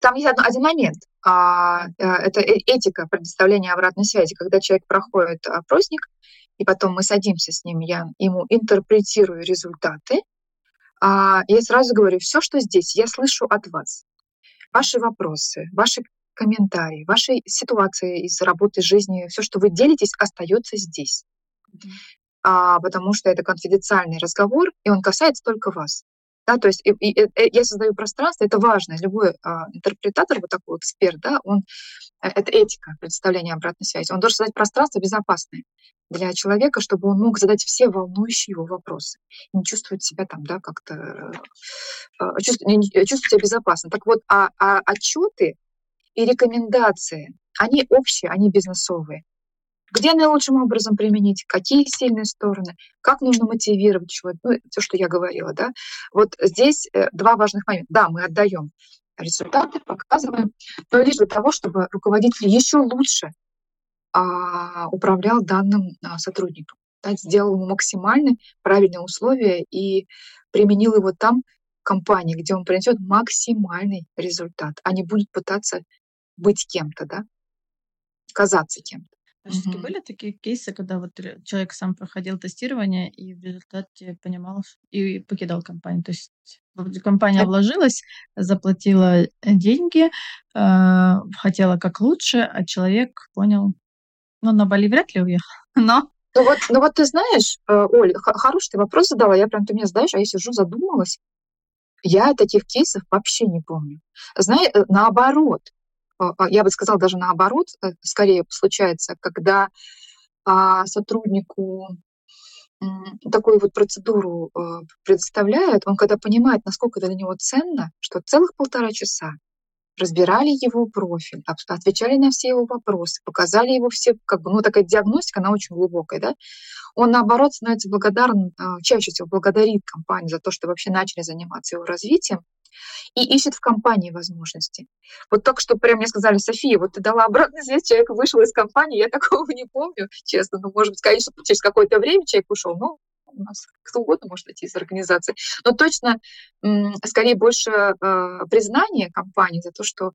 Там есть один момент. А, э, это э, этика предоставления обратной связи. Когда человек проходит опросник, и потом мы садимся с ним, я ему интерпретирую результаты, а, я сразу говорю, все, что здесь, я слышу от вас. Ваши вопросы, ваши комментарии, ваши ситуации из работы, жизни, все, что вы делитесь, остается здесь. Mm-hmm. А, потому что это конфиденциальный разговор, и он касается только вас. Да, то есть и, и, и, я создаю пространство, это важно. Любой а, интерпретатор, вот такой эксперт, да, он, э, это этика представления обратной связи. Он должен создать пространство безопасное для человека, чтобы он мог задать все волнующие его вопросы. Не чувствовать себя там, да, как-то, э, э чувствовать, чувствовать себя безопасно. Так вот, а, а отчеты и рекомендации, они общие, они бизнесовые. Где наилучшим образом применить, какие сильные стороны, как нужно мотивировать человека, ну, все, что я говорила, да. Вот здесь э, два важных момента. Да, мы отдаем результаты, показываем, но лишь для того, чтобы руководитель еще лучше а, управлял данным а, сотрудником, да, сделал ему максимально правильные условия и применил его там, в компании, где он принесет максимальный результат, а не будет пытаться быть кем-то, да, казаться кем-то. А все-таки были такие кейсы, когда вот человек сам проходил тестирование и в результате понимал и покидал компанию. То есть компания вложилась, заплатила э, деньги, э, хотела как лучше, а человек понял, ну, на Бали вряд ли уехал, но... Ну вот, ну вот ты знаешь, э, Оль, хороший ты вопрос задала, я прям, ты мне знаешь, а я сижу, задумалась. Я таких кейсов вообще не помню. Знаешь, наоборот, я бы сказала даже наоборот, э, скорее случается, когда а, сотруднику такую вот процедуру э, предоставляют, он когда понимает, насколько это для него ценно, что целых полтора часа разбирали его профиль, отвечали на все его вопросы, показали его все, как бы, ну, такая диагностика, она очень глубокая, да, он, наоборот, становится благодарен, чаще всего благодарит компанию за то, что вообще начали заниматься его развитием, и ищет в компании возможности. Вот только что прям мне сказали, София, вот ты дала обратную связь, человек вышел из компании, я такого не помню, честно. Ну, может быть, конечно, через какое-то время человек ушел, но у нас кто угодно может найти из организации. Но точно, скорее, больше э, признание компании за то, что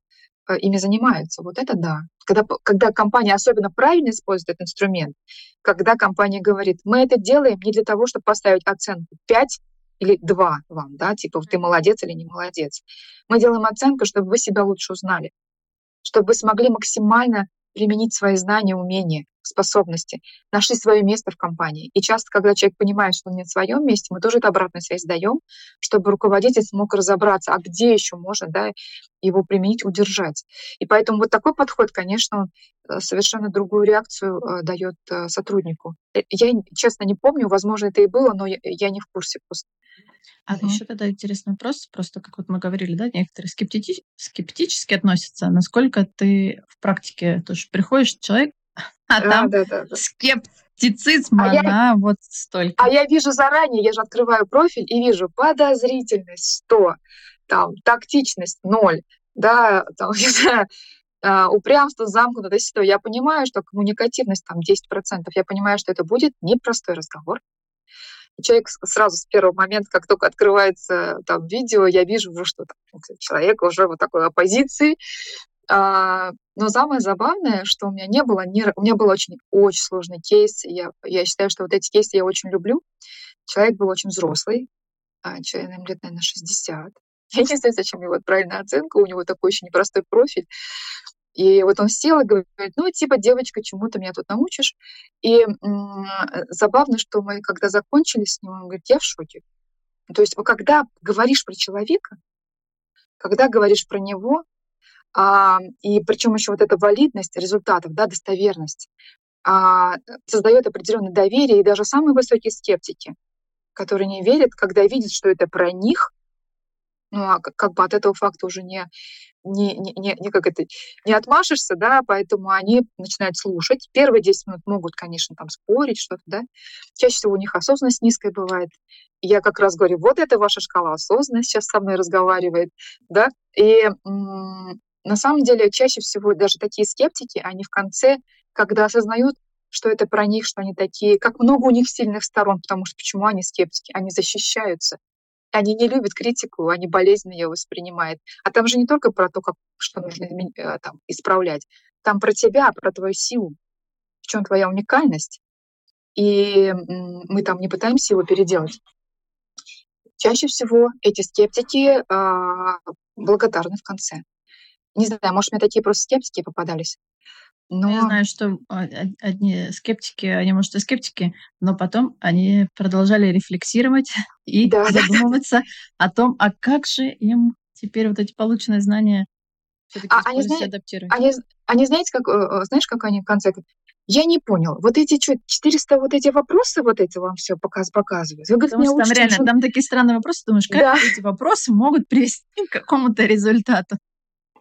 э, ими занимаются. Вот это да. Когда, когда компания особенно правильно использует этот инструмент, когда компания говорит, мы это делаем не для того, чтобы поставить оценку 5 или два вам, да, типа ты молодец или не молодец. Мы делаем оценку, чтобы вы себя лучше узнали, чтобы вы смогли максимально применить свои знания, умения, способности, нашли свое место в компании. И часто, когда человек понимает, что он не в своем месте, мы тоже эту обратную связь даем, чтобы руководитель смог разобраться, а где еще можно да, его применить, удержать. И поэтому вот такой подход, конечно, он э, совершенно другую реакцию э, дает э, сотруднику. Я, честно, не помню, возможно, это и было, но я, не в курсе просто. А угу. еще тогда интересный вопрос, просто как вот мы говорили, да, некоторые скептити- скептически относятся, насколько ты в практике тоже приходишь, человек, а там да, да, да. скептицизм, а она я, вот столько. А я вижу заранее, я же открываю профиль и вижу подозрительность 100, там, тактичность 0, да, там, не знаю, Uh, упрямство, замкнутость, то я понимаю, что коммуникативность там 10%, я понимаю, что это будет непростой разговор, человек сразу с первого момента, как только открывается там видео, я вижу уже, что там, человек уже вот такой оппозиции. А, но самое забавное, что у меня не было, не, у меня был очень, очень сложный кейс. Я, я считаю, что вот эти кейсы я очень люблю. Человек был очень взрослый, а, человек, лет, наверное, 60. Я не знаю, зачем его правильная оценка, у него такой очень непростой профиль. И вот он сел и говорит, ну, типа, девочка, чему ты меня тут научишь? И забавно, что мы, когда закончили с ним, он говорит, я в шоке. То есть, когда говоришь про человека, когда говоришь про него, а, и причем еще вот эта валидность результатов, да, достоверность, а, создает определенное доверие, и даже самые высокие скептики, которые не верят, когда видят, что это про них, ну, а как бы от этого факта уже не, не, не, не, как это, не отмашешься, да, поэтому они начинают слушать. Первые 10 минут могут, конечно, там спорить, что-то, да. Чаще всего у них осознанность низкая бывает. Я как раз говорю, вот это ваша шкала осознанности сейчас со мной разговаривает, да. И м- на самом деле чаще всего даже такие скептики, они в конце, когда осознают, что это про них, что они такие, как много у них сильных сторон, потому что почему они скептики? Они защищаются, они не любят критику, они болезненно ее воспринимают. А там же не только про то, как, что нужно э, там, исправлять. Там про тебя, про твою силу. В чем твоя уникальность. И мы там не пытаемся его переделать. Чаще всего эти скептики э, благодарны в конце. Не знаю, может, мне такие просто скептики попадались. Но... Я знаю, что а, одни скептики, они, может, и скептики, но потом они продолжали рефлексировать и да, задумываться да. о том, а как же им теперь вот эти полученные знания а они, знаете, адаптировать. Они, они знаете, как, э, э, знаешь, как они в конце я не понял. Вот эти что, 400 вот эти вопросы вот эти вам все показ, показывают? Вы говорите, Потому что там реально, там такие странные вопросы, думаешь, как да. эти вопросы могут привести к какому-то результату?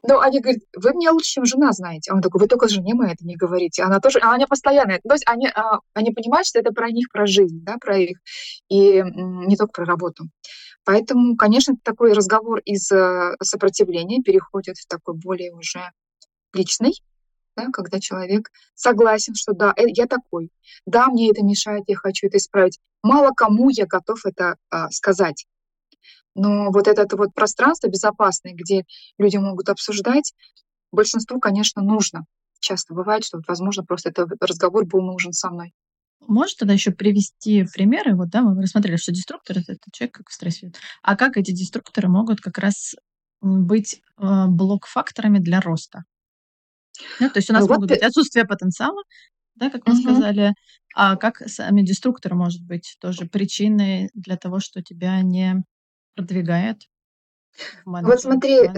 Ну, они говорят, вы меня лучше, чем жена знаете. А он такой, вы только жене моей это не говорите. Она тоже, а она постоянно. То есть они, а, они понимают, что это про них, про жизнь, да, про их, и не только про работу. Поэтому, конечно, такой разговор из э, сопротивления переходит в такой более уже личный, да, когда человек согласен, что да, э, я такой, да, мне это мешает, я хочу это исправить. Мало кому я готов это а, сказать. Но вот это вот пространство безопасное, где люди могут обсуждать, большинству, конечно, нужно. Часто бывает, что, вот, возможно, просто этот разговор был нужен со мной. Можешь тогда еще привести примеры? Вот, да, мы рассмотрели, что деструктор — это человек как в стрессе. А как эти деструкторы могут как раз быть э, блок-факторами для роста? Да, то есть у нас ну, могут вот быть отсутствие потенциала, да, как мы угу. сказали, а как сами деструкторы может быть тоже причиной для того, что тебя не продвигает? Вот смотри,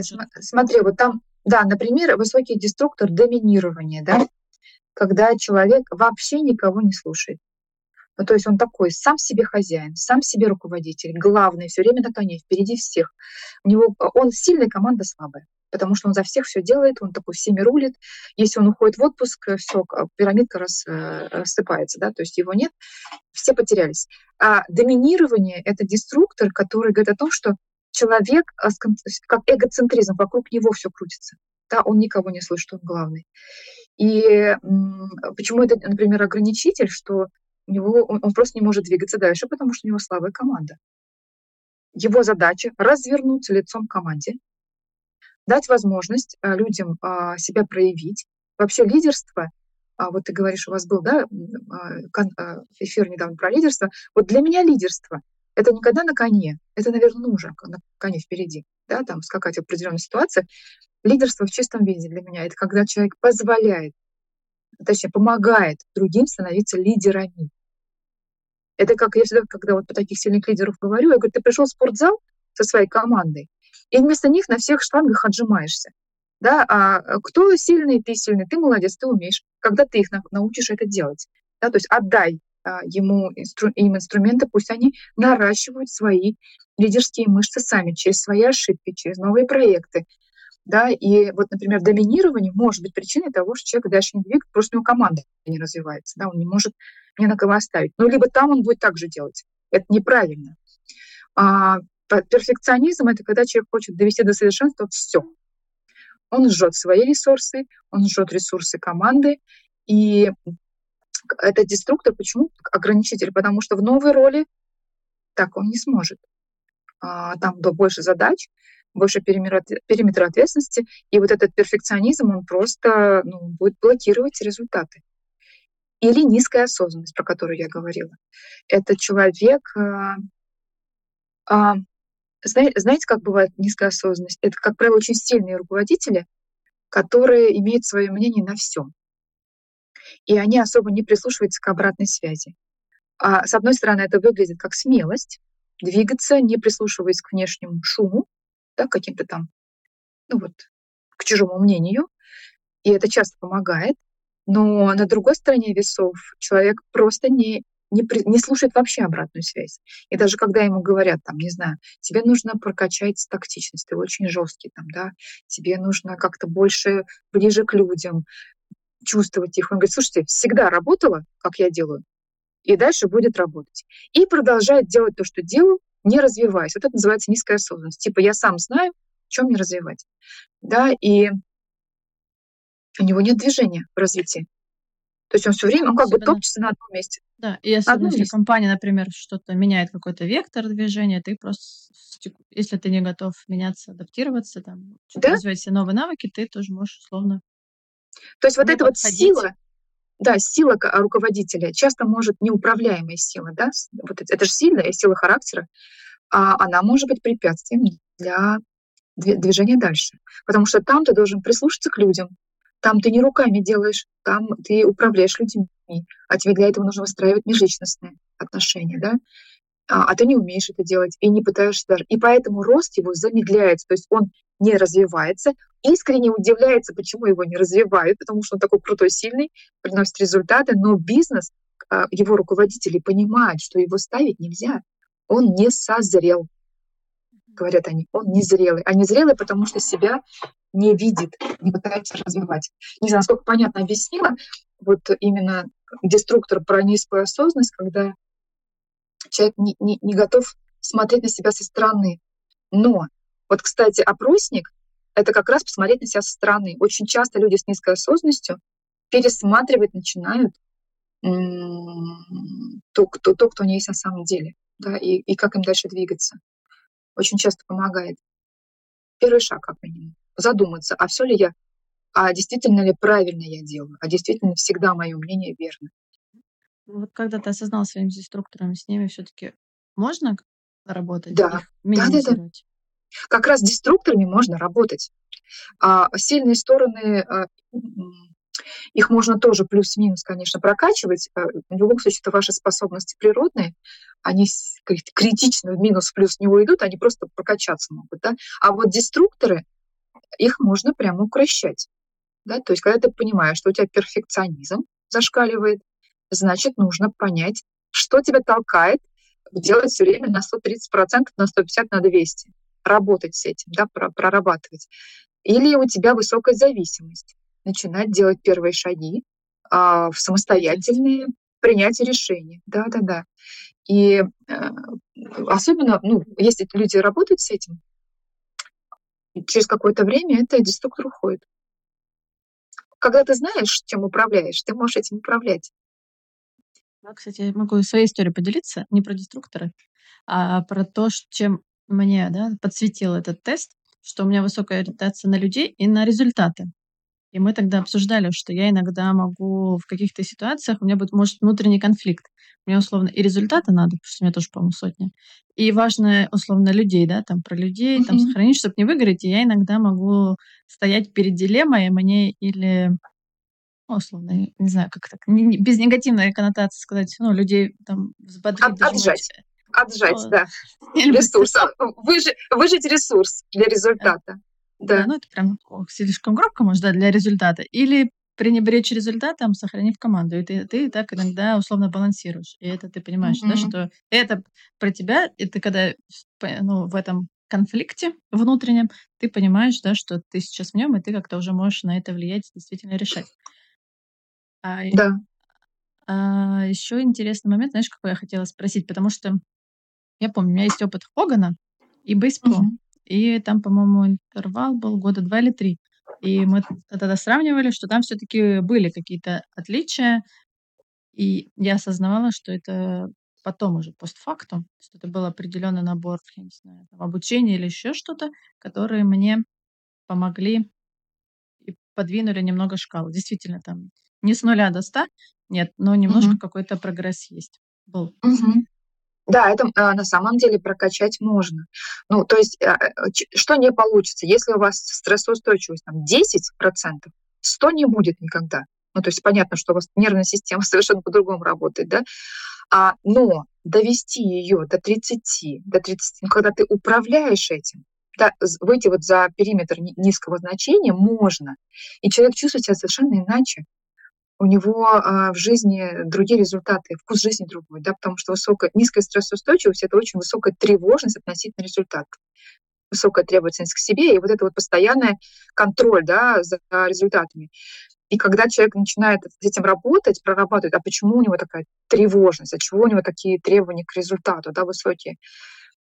смотри, вот там, да, например, высокий деструктор доминирования, да, когда человек вообще никого не слушает. Ну, то есть он такой, сам себе хозяин, сам себе руководитель, главный, все время на коне, впереди всех. У него, он сильная, команда слабая потому что он за всех все делает, он такой всеми рулит. Если он уходит в отпуск, э, все, пирамидка рас, э, рассыпается, да, то есть его нет, все потерялись. А доминирование — это деструктор, который говорит о том, что человек, э, как эгоцентризм, вокруг него все крутится. Да, он никого не слышит, он главный. И почему это, например, ограничитель, что у него, он, он просто не может двигаться дальше, потому что у него слабая команда. Его задача развернуться лицом к команде, дать возможность а, людям а, себя проявить. Вообще лидерство, а, вот ты говоришь, у вас был да, эфир недавно про лидерство. Вот для меня лидерство — это никогда на коне, это, наверное, нужно на коне впереди, да, там скакать в определенной ситуации. Лидерство в чистом виде для меня — это когда человек позволяет, точнее, помогает другим становиться лидерами. Это как я всегда, когда вот по таких сильных лидеров говорю, я говорю, ты пришел в спортзал со своей командой, и вместо них на всех штангах отжимаешься. Да, а кто сильный, ты сильный, ты молодец, ты умеешь. Когда ты их научишь это делать, да, то есть отдай а, ему инстру, им инструменты, пусть они наращивают свои лидерские мышцы сами через свои ошибки, через новые проекты. Да, и вот, например, доминирование может быть причиной того, что человек дальше не двигается, просто у него команда не развивается, да, он не может ни на кого оставить. Ну, либо там он будет так же делать. Это неправильно. А, Перфекционизм — это когда человек хочет довести до совершенства все. Он жжет свои ресурсы, он жжет ресурсы команды, и это деструктор. Почему? Ограничитель. Потому что в новой роли так он не сможет. А, там больше задач, больше периметр ответственности, и вот этот перфекционизм, он просто ну, будет блокировать результаты. Или низкая осознанность, про которую я говорила. Это человек, а, а, знаете, как бывает низкая осознанность? Это, как правило, очень сильные руководители, которые имеют свое мнение на всем. И они особо не прислушиваются к обратной связи. А, с одной стороны, это выглядит как смелость, двигаться, не прислушиваясь к внешнему шуму, да, каким-то там, ну вот, к чужому мнению. И это часто помогает. Но на другой стороне весов человек просто не не, при, не слушает вообще обратную связь. И даже когда ему говорят, там, не знаю, тебе нужно прокачать тактичность, ты очень жесткий, там, да, тебе нужно как-то больше ближе к людям, чувствовать их. Он говорит, слушайте, всегда работала, как я делаю, и дальше будет работать. И продолжает делать то, что делал, не развиваясь. Вот это называется низкая осознанность. Типа я сам знаю, в чем мне развивать. Да, и у него нет движения в развитии. То есть он все время, он как бы топчется на одном месте. Да, и особенно если компания, например, что-то меняет какой-то вектор движения, ты просто, если ты не готов меняться, адаптироваться, там, да? развивать все новые навыки, ты тоже можешь условно То есть вот эта вот сила, да, сила руководителя часто может неуправляемая сила, да, вот это, это же сильная сила характера, а она может быть препятствием для движения дальше. Потому что там ты должен прислушаться к людям, Там ты не руками делаешь, там ты управляешь людьми, а тебе для этого нужно выстраивать межличностные отношения, да? А, а ты не умеешь это делать и не пытаешься даже. И поэтому рост его замедляется, то есть он не развивается, искренне удивляется, почему его не развивают, потому что он такой крутой, сильный, приносит результаты, но бизнес, а, его руководители понимают, что его ставить нельзя. Он не созрел, говорят они, он незрелый. А незрелый, потому что себя не видит, не пытается развивать. Не знаю, насколько понятно объяснила, вот именно деструктор про низкую осознанность, когда человек не, не, не готов смотреть на себя со стороны. Но вот, кстати, опросник — это как раз посмотреть на себя со стороны. Очень часто люди с низкой осознанностью пересматривать начинают то, кто, то, кто они есть на самом деле, да, и, и как им дальше двигаться. Очень часто помогает. Первый шаг, как минимум. Задуматься, а все ли я, а действительно ли правильно я делаю, а действительно всегда мое мнение верно. Вот когда ты осознал своим деструктором, с ними все-таки можно работать? Да, да, да, да. Как раз с деструкторами можно работать. А сильные стороны, а, их можно тоже плюс-минус, конечно, прокачивать. А, в любом случае, это ваши способности природные. Они критично в минус плюс не уйдут, они просто прокачаться могут. Да? А вот деструкторы, их можно прямо укращать. Да? То есть, когда ты понимаешь, что у тебя перфекционизм зашкаливает, значит, нужно понять, что тебя толкает делать все время на 130%, на 150%, на 200%. Работать с этим, да, прорабатывать. Или у тебя высокая зависимость. Начинать делать первые шаги а, в самостоятельные принятие решений. Да-да-да. И э, особенно, ну, если люди работают с этим, через какое-то время это деструктор уходит. Когда ты знаешь, чем управляешь, ты можешь этим управлять. Да, кстати, я могу своей историей поделиться, не про деструкторы, а про то, чем мне да, подсветил этот тест, что у меня высокая ориентация на людей и на результаты. И мы тогда обсуждали, что я иногда могу в каких-то ситуациях, у меня будет, может, внутренний конфликт. Мне, условно, и результаты надо, потому что у меня тоже, по-моему, сотня. И важно, условно, людей, да, там, про людей, mm-hmm. там, сохранить, чтобы не выиграть. И я иногда могу стоять перед дилеммой, мне или ну, условно, не знаю, как так, не, не, без негативной коннотации сказать, ну, людей там взбодрить. От, отжать. Отжать, ну, да. Ресурс. Выжить ресурс для результата. Да. да. Ну, это прям слишком громко, может, да, для результата. Или пренебречь результатом, сохранив команду. И ты, ты так иногда условно балансируешь. И это ты понимаешь, mm-hmm. да, что это про тебя, и ты когда ну, в этом конфликте внутреннем, ты понимаешь, да, что ты сейчас в нем, и ты как-то уже можешь на это влиять, действительно решать. А, Да. а, еще интересный момент, знаешь, какой я хотела спросить, потому что я помню, у меня есть опыт Хогана и Бейспро, Мгм. И там, по-моему, интервал был года два или три. И мы тогда сравнивали, что там все-таки были какие-то отличия, и я осознавала, что это потом уже постфактум, что это был определенный набор, я не знаю, там, обучения или еще что-то, которые мне помогли и подвинули немного шкалу. Действительно, там не с нуля до ста, нет, но немножко Мгм. какой-то прогресс есть. Был. Мгм. Да, это а, на самом деле прокачать можно. Ну, то есть, а, а, что не получится, если у вас стрессоустойчивость там 10%, 100 не будет никогда. Ну, то есть понятно, что у вас нервная система совершенно по-другому работает, да? А, но довести ее до 30, до 30, ну, когда ты управляешь этим, да, выйти вот за периметр низкого значения можно, и человек чувствует себя совершенно иначе у него а, в жизни другие результаты, вкус жизни другой, да, потому что высокая, низкая стрессоустойчивость — это очень высокая тревожность относительно результата, высокая требовательность к себе и вот это вот постоянный контроль, да, за результатами. И когда человек начинает с этим работать, прорабатывать, а почему у него такая тревожность, а чего у него такие требования к результату, да, высокие,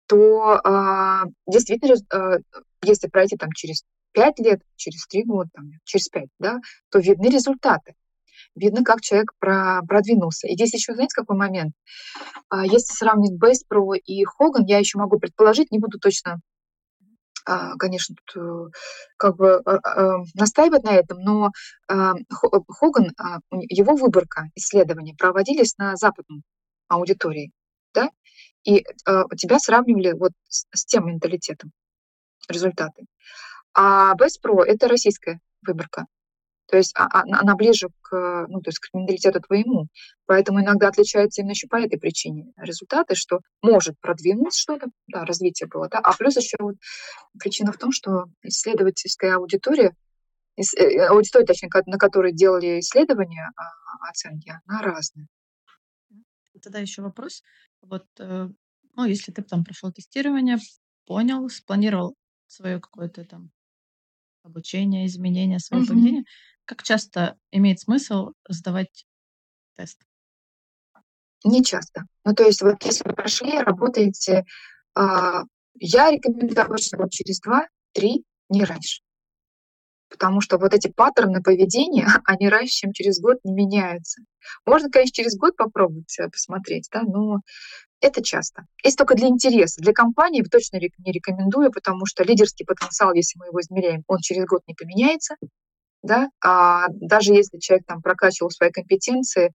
то а, действительно, а, если пройти там через пять лет, через три года, там, через пять, да, то видны результаты видно, как человек про, продвинулся. И здесь еще, знаете, какой момент? А, если сравнить Бейспро и Хоган, я еще могу предположить, не буду точно а, конечно, тут э, как бы а, настаивать на этом, но Хоган, его выборка исследования проводились на западном аудитории, да, и тебя сравнивали вот с, тем менталитетом результаты. А Бейспро — это российская выборка. То есть а, а, она ближе к, ну, то есть к менталитету твоему. Поэтому иногда отличается именно еще по этой причине результаты, что может продвинуть что-то, да, развитие было, да, а плюс еще вот причина в том, что исследовательская аудитория, э, аудитория, точнее, на которой делали исследования, а, оценки, она разная. Тогда еще вопрос. Вот, э, ну, если ты там прошел тестирование, понял, спланировал свое какое-то там обучение, изменение своего Мгм. поведения, как часто имеет смысл сдавать тест? Не часто. Ну, то есть вот если вы прошли, работаете, а, я рекомендую обычно вот через 2-3, не раньше. Потому что вот эти паттерны поведения, они раньше, чем через год не меняются. Можно, конечно, через год попробовать э, посмотреть, да, но это часто. Если только для интереса. Для компании точно не рекомендую, потому что лидерский потенциал, если мы его измеряем, он через год не поменяется. Да? А даже если человек там прокачивал свои компетенции,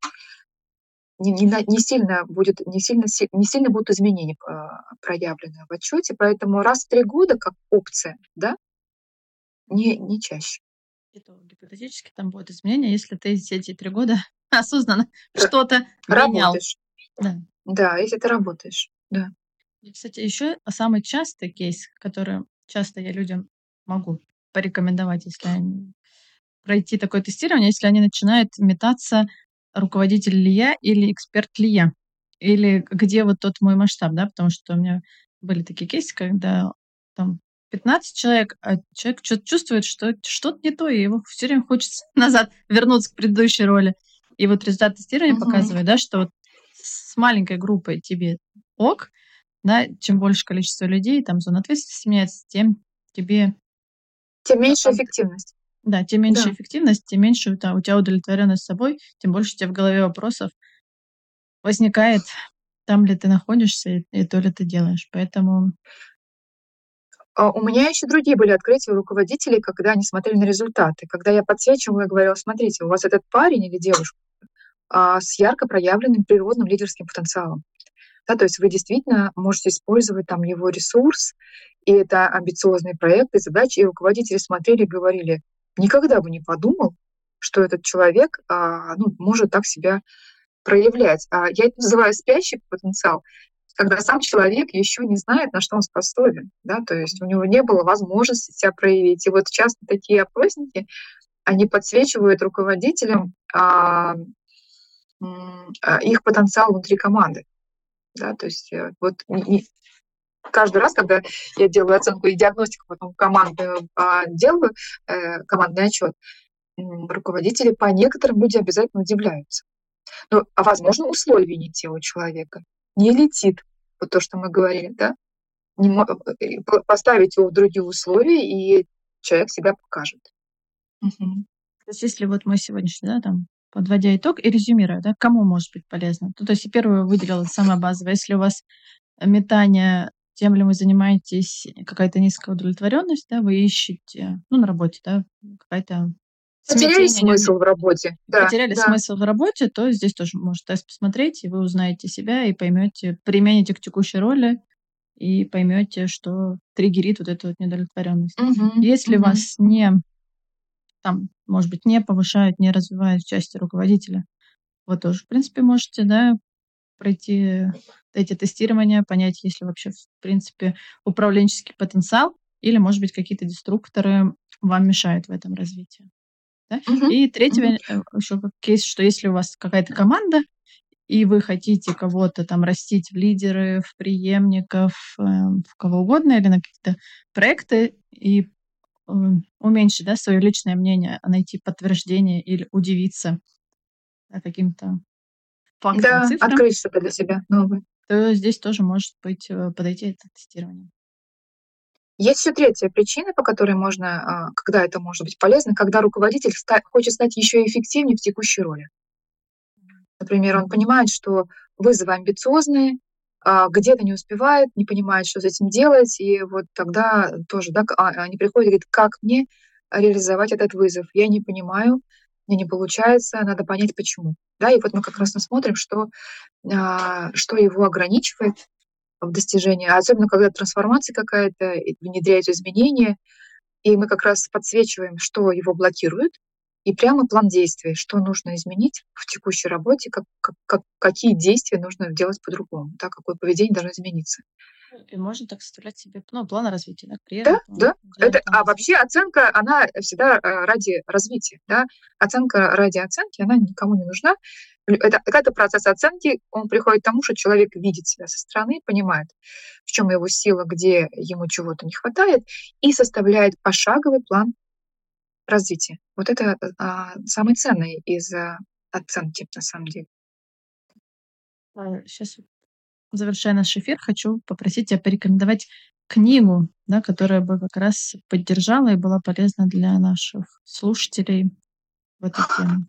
не, не, не сильно будет не сильно не сильно будут изменения э, проявлены в отчете, поэтому раз в три года как опция, да, не не чаще. Это гипотетически там будут изменения, если ты все эти три года осознанно Р- что-то менял. Да. Да, если ты работаешь, да. И, кстати, еще самый частый кейс, который часто я людям могу порекомендовать, если они пройти такое тестирование, если они начинают метаться, руководитель ли я или эксперт ли я, или где вот тот мой масштаб, да, потому что у меня были такие кейсы, когда там 15 человек, а человек что-то чувствует, что что-то не то, и его все время хочется назад вернуться к предыдущей роли. И вот результат тестирования угу. показывает, да, что вот с маленькой группой тебе ок, да, чем больше количество людей, там зона ответственности меняется, тем тебе... Тем меньше эффективность. Да, тем меньше да. эффективность, тем меньше у тебя удовлетворенность собой, тем больше у тебя в голове вопросов возникает, там ли ты находишься и, и то ли ты делаешь. Поэтому а у меня еще другие были открытия у руководителей, когда они смотрели на результаты. Когда я подсвечивала и говорила, смотрите, у вас этот парень или девушка а, с ярко проявленным природным лидерским потенциалом. Да, то есть вы действительно можете использовать там его ресурс, и это амбициозные проекты, задачи, и руководители смотрели и говорили, никогда бы не подумал, что этот человек а, ну, может так себя проявлять. А я это называю спящий потенциал, когда сам человек еще не знает, на что он способен, да, то есть у него не было возможности себя проявить. И вот часто такие опросники, они подсвечивают руководителям а, а, их потенциал внутри команды. Да, то есть э, вот каждый раз, когда я делаю оценку и диагностику, потом команды а, делаю, э, командный отчет, руководители по некоторым людям обязательно удивляются. Ну, а возможно, условия не те у человека. Не летит, вот то, что мы говорили, да? Не, э, поставить его в другие условия, и человек себя покажет. Угу. То есть если вот мы сегодняшний, да, там, подводя итог и резюмируя, да, кому может быть полезно. Ну, то есть первую выделила самое базовое. Если у вас метание тем ли вы занимаетесь, какая-то низкая удовлетворенность, да, вы ищете, ну, на работе, да, какая-то Потеряли смысл в работе. Да, Потеряли да. смысл в работе, то здесь тоже может тест посмотреть, и вы узнаете себя и поймете, примените к текущей роли и поймете, что триггерит вот эту вот недовлетворенность. Угу, Если угу. вас не там, может быть, не повышают, не развивают в части руководителя, вы тоже, в принципе, можете, да, пройти эти тестирования, понять, есть ли вообще, в принципе, управленческий потенциал, или, может быть, какие-то деструкторы вам мешают в этом развитии. Да? Uh-huh. И третий uh-huh. еще кейс, что если у вас какая-то команда, и вы хотите кого-то там растить в лидеры, в преемников, э, в кого угодно, или на какие-то проекты, и уменьшить да, свое личное мнение, а найти подтверждение или удивиться да, каким-то фактам, да, цифрам, открыть что-то для себя новое. то здесь тоже может быть э, подойти это тестирование. Есть еще третья причина, по которой можно, а, когда это может быть полезно, когда руководитель хочет стать еще эффективнее в текущей роли. Например, он понимает, что вызовы амбициозные, а, где-то не успевает, не понимает, что с этим делать, и вот тогда тоже, да, а, они приходят и говорят, как мне реализовать этот вызов? Я не понимаю, мне не получается, надо понять, почему. Да, и вот мы как раз смотрим, что, а, что его ограничивает в достижении, особенно когда трансформация какая-то, внедряют изменения, и мы как раз подсвечиваем, что его блокирует, и прямо план действий, что нужно изменить в текущей работе, как, как, как, какие действия нужно делать по-другому, да, какое поведение должно измениться. И можно так составлять себе ну, план развития, да, карьеры. Да, да. Это, а вообще оценка, она всегда э, ради развития. Да? Оценка ради оценки, она никому не нужна. Это, это процесс оценки, он приходит к тому, что человек видит себя со стороны, понимает, в чем его сила, где ему чего-то не хватает, и составляет пошаговый план развития. Вот это а, самый ценный из а, оценки, на самом деле. Сейчас завершая наш эфир, хочу попросить тебя порекомендовать книгу, да, которая бы как раз поддержала и была полезна для наших слушателей в эту тему.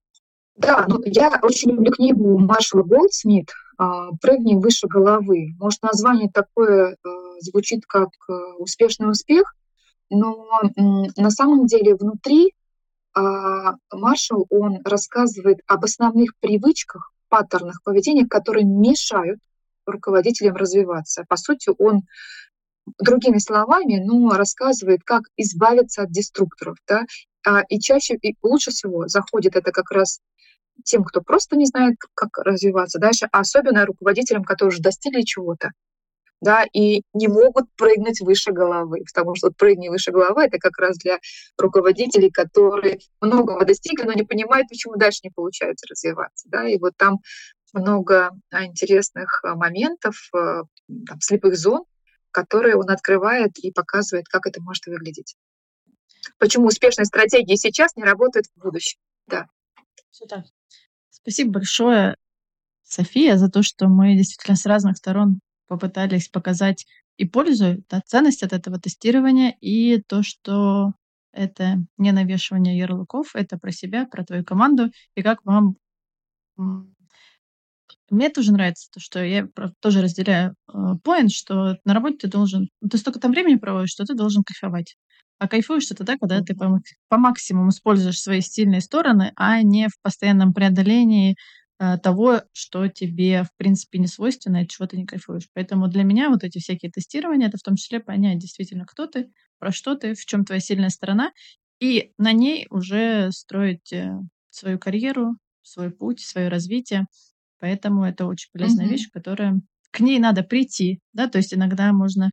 Да, ну, я очень люблю книгу Маршала Голдсмит а, «Прыгни выше головы». Может, название такое э, звучит как э, «Успешный успех», но на самом деле внутри а, Маршал, он рассказывает об основных привычках, паттернах поведения, которые мешают руководителям развиваться. По сути, он другими словами, ну, рассказывает, как избавиться от деструкторов, да, а, и чаще, и лучше всего заходит это как раз тем, кто просто не знает, как развиваться дальше, а особенно руководителям, которые уже достигли чего-то, да, и не могут прыгнуть выше головы, потому что прыгни выше головы — это как раз для руководителей, которые многого достигли, но не понимают, почему дальше не получается развиваться, да, и вот там много а, интересных а, моментов, а, там, слепых зон, которые он открывает и показывает, как это может выглядеть. Почему успешные стратегии сейчас не работают в будущем. Да. Все так. Спасибо большое, София, за то, что мы действительно с разных сторон попытались показать и пользу, да, ценность от этого тестирования, и то, что это не навешивание ярлыков, это про себя, про твою команду, и как вам мне тоже нравится то, что я тоже разделяю э, что на работе ты должен... Ты столько там времени проводишь, что ты должен кайфовать. А кайфуешь ты тогда, когда ты по, по максимуму используешь свои сильные стороны, а не в постоянном преодолении э, того, что тебе, в принципе, не свойственно, и от чего ты не кайфуешь. Поэтому для меня вот эти всякие тестирования, это в том числе понять действительно, кто ты, про что ты, в чем твоя сильная сторона, и на ней уже строить э, свою карьеру, свой путь, свое развитие. Поэтому это очень полезная mm-hmm. вещь, которая к ней надо прийти, да, то есть иногда можно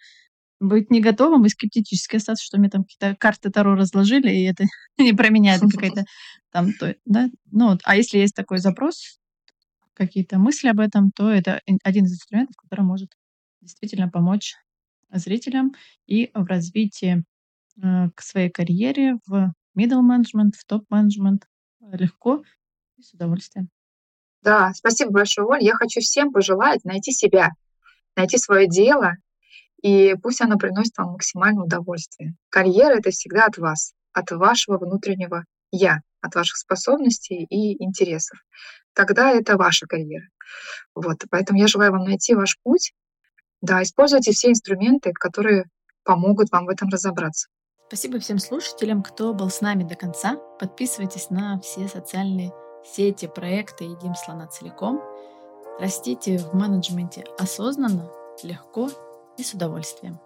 быть не готовым и скептически остаться, что мне там какие-то карты Таро разложили, и это не про меня, это какая-то там, то, да, ну, вот, а если есть такой запрос, какие-то мысли об этом, то это один из инструментов, который может действительно помочь зрителям и в развитии э, к своей карьере в middle management, в топ management легко и с удовольствием. Да, спасибо большое, Оль. Я хочу всем пожелать найти себя, найти свое дело, и пусть оно приносит вам максимальное удовольствие. Карьера — это всегда от вас, от вашего внутреннего «я», от ваших способностей и интересов. Тогда это ваша карьера. Вот, поэтому я желаю вам найти ваш путь. Да, используйте все инструменты, которые помогут вам в этом разобраться. Спасибо всем слушателям, кто был с нами до конца. Подписывайтесь на все социальные сети, проекты «Едим слона целиком». Растите в менеджменте осознанно, легко и с удовольствием.